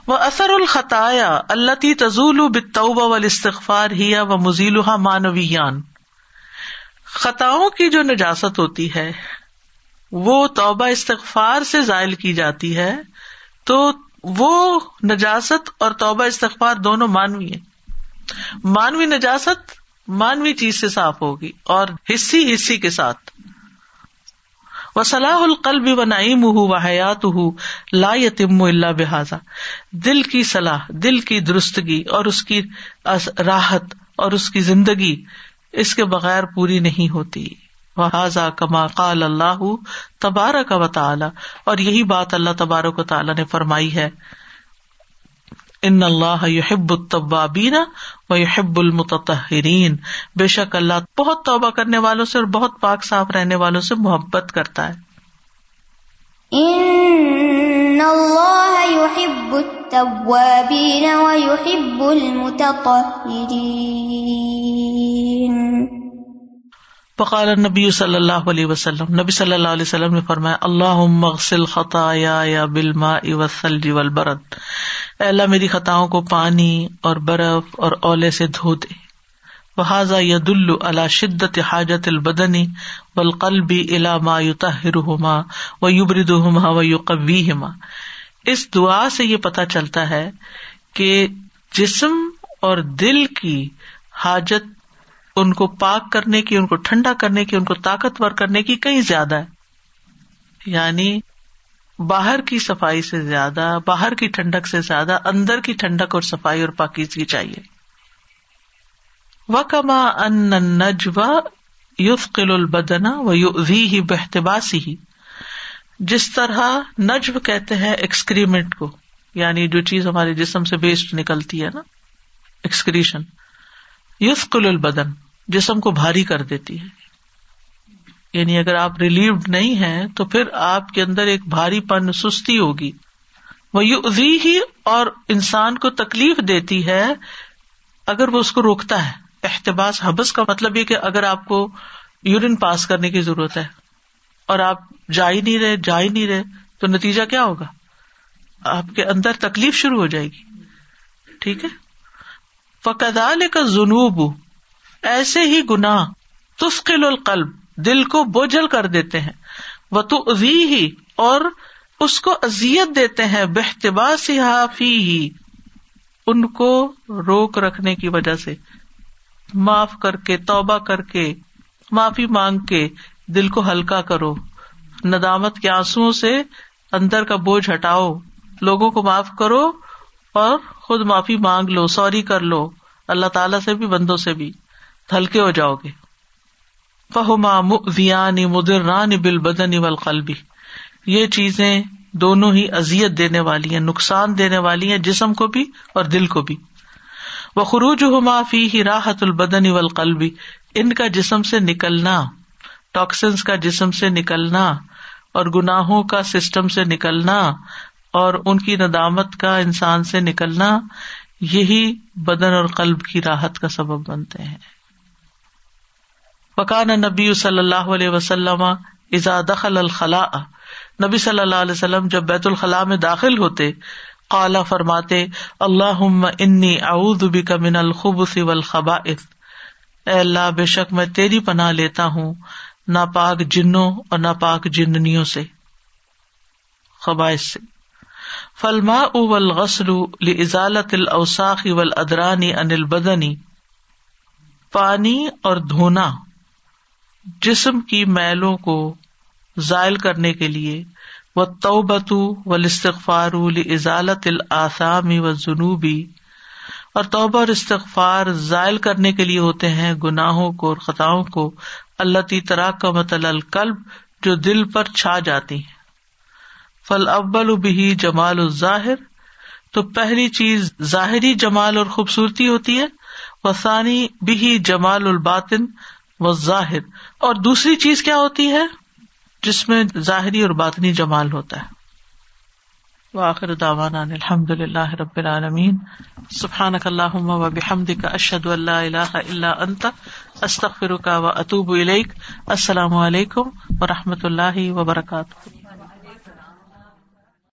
وہ اثر الخطایا اللہ تی تزول بتوبہ طوبا وال استغفار ہیا و مزیلحا مانویان خطاؤں کی جو نجاست ہوتی ہے وہ توبہ استغفار سے ذائل کی جاتی ہے تو وہ نجاست اور توبہ استغفار دونوں مانوی ہیں مانوی نجاست مانوی چیز سے صاف ہوگی اور حصی حصی کے ساتھ وہ صلاح القل بھی بنائی و حیات ہو لا یتم اللہ بحاظا دل کی صلاح دل کی درستگی اور اس کی راحت اور اس کی زندگی اس کے بغیر پوری نہیں ہوتی کما قال اللہ تبارہ کا اور یہی بات اللہ تبارو کو تعالیٰ نے فرمائی ہے ان اللہ یحب طبابینا و یحب المتطہرین بے شک اللہ بہت توبہ کرنے والوں سے اور بہت پاک صاف رہنے والوں سے محبت کرتا ہے ان اللہ یحب التوابین و یحب المتطہرین نبی صلی اللہ علیہ وسلم نبی صلی اللہ علیہ وسلم نے فرمایا اللہ مغسل یا بلما میری خطاؤں کو پانی اور برف اور اولے سے دھو دے بحاظ اللہ شدت حاجت البدنی وقلبی علاما تاہر ہما و یو بردما ویما اس دعا سے یہ پتہ چلتا ہے کہ جسم اور دل کی حاجت ان کو پاک کرنے کی ان کو ٹھنڈا کرنے کی ان کو طاقتور کرنے کی کہیں زیادہ ہے یعنی باہر کی صفائی سے زیادہ باہر کی ٹھنڈک سے زیادہ اندر کی ٹھنڈک اور صفائی اور پاکیزگی چاہیے و کما انجوا یوف قل البدنا بحتباسی جس طرح نجو کہتے ہیں ایکسکریمنٹ کو یعنی جو چیز ہمارے جسم سے ویسٹ نکلتی ہے نا ایکسکریشن یوف قل البدن جسم کو بھاری کر دیتی ہے یعنی اگر آپ ریلیوڈ نہیں ہے تو پھر آپ کے اندر ایک بھاری پن سستی ہوگی وہ ازی اور انسان کو تکلیف دیتی ہے اگر وہ اس کو روکتا ہے احتباس حبس کا مطلب یہ کہ اگر آپ کو یورین پاس کرنے کی ضرورت ہے اور آپ جا ہی نہیں رہے جا ہی نہیں رہے تو نتیجہ کیا ہوگا آپ کے اندر تکلیف شروع ہو جائے گی ٹھیک ہے فقدال کا جنوب ایسے ہی گنا تسکل القلب دل کو بوجھل کر دیتے ہیں وہ تو ہی اور اس کو ازیت دیتے ہیں بہتبا صحافی ہی ان کو روک رکھنے کی وجہ سے معاف کر کے توبہ کر کے معافی مانگ کے دل کو ہلکا کرو ندامت کے آنسو سے اندر کا بوجھ ہٹاؤ لوگوں کو معاف کرو اور خود معافی مانگ لو سوری کر لو اللہ تعالی سے بھی بندوں سے بھی ہلکے ہو جاؤ گے فہما رانی بل بدن او یہ چیزیں دونوں ہی ازیت دینے والی ہیں نقصان دینے والی ہیں جسم کو بھی اور دل کو بھی وہ خروج ہوما فی راحت البدن والقلبی ان کا جسم سے نکلنا ٹاکسنس کا جسم سے نکلنا اور گناہوں کا سسٹم سے نکلنا اور ان کی ندامت کا انسان سے نکلنا یہی بدن اور قلب کی راحت کا سبب بنتے ہیں وکان نبی صلی اللہ علیہ وسلم اذا دخل الخلاء نبی صلی اللہ علیہ وسلم جب بیت الخلاء میں داخل ہوتے قالا فرماتے اللہ انی اعوذ بک من الخبث والخبائث اے اللہ بے شک میں تیری پناہ لیتا ہوں ناپاک جنوں اور ناپاک جننیوں سے خباعث سے فلما اول غسل ازالت الاوساخ ول ادرانی انل بدنی پانی اور دھونا جسم کی میلوں کو زائل کرنے کے لیے و توبت و استغفار ازالت الآسامی و جنوبی اور توبہ اور استغفار زائل کرنے کے لیے ہوتے ہیں گناہوں کو اور خطاؤں کو اللہ تی طراق کا مطلع القلب جو دل پر چھا جاتی ہیں فل ابل بھی جمال الظاہر تو پہلی چیز ظاہری جمال اور خوبصورتی ہوتی ہے وسانی بھی جمال الباطن وہ زاہد اور دوسری چیز کیا ہوتی ہے جس میں ظاہری اور باطنی جمال ہوتا ہے وآخر دعوانا الحمد للہ رب العالمین سبحانک اللہم و بحمدک اشہد ان لا الہ الا انت استغفرک و اتوب الیک السلام علیکم و رحمۃ اللہ وبرکاتہ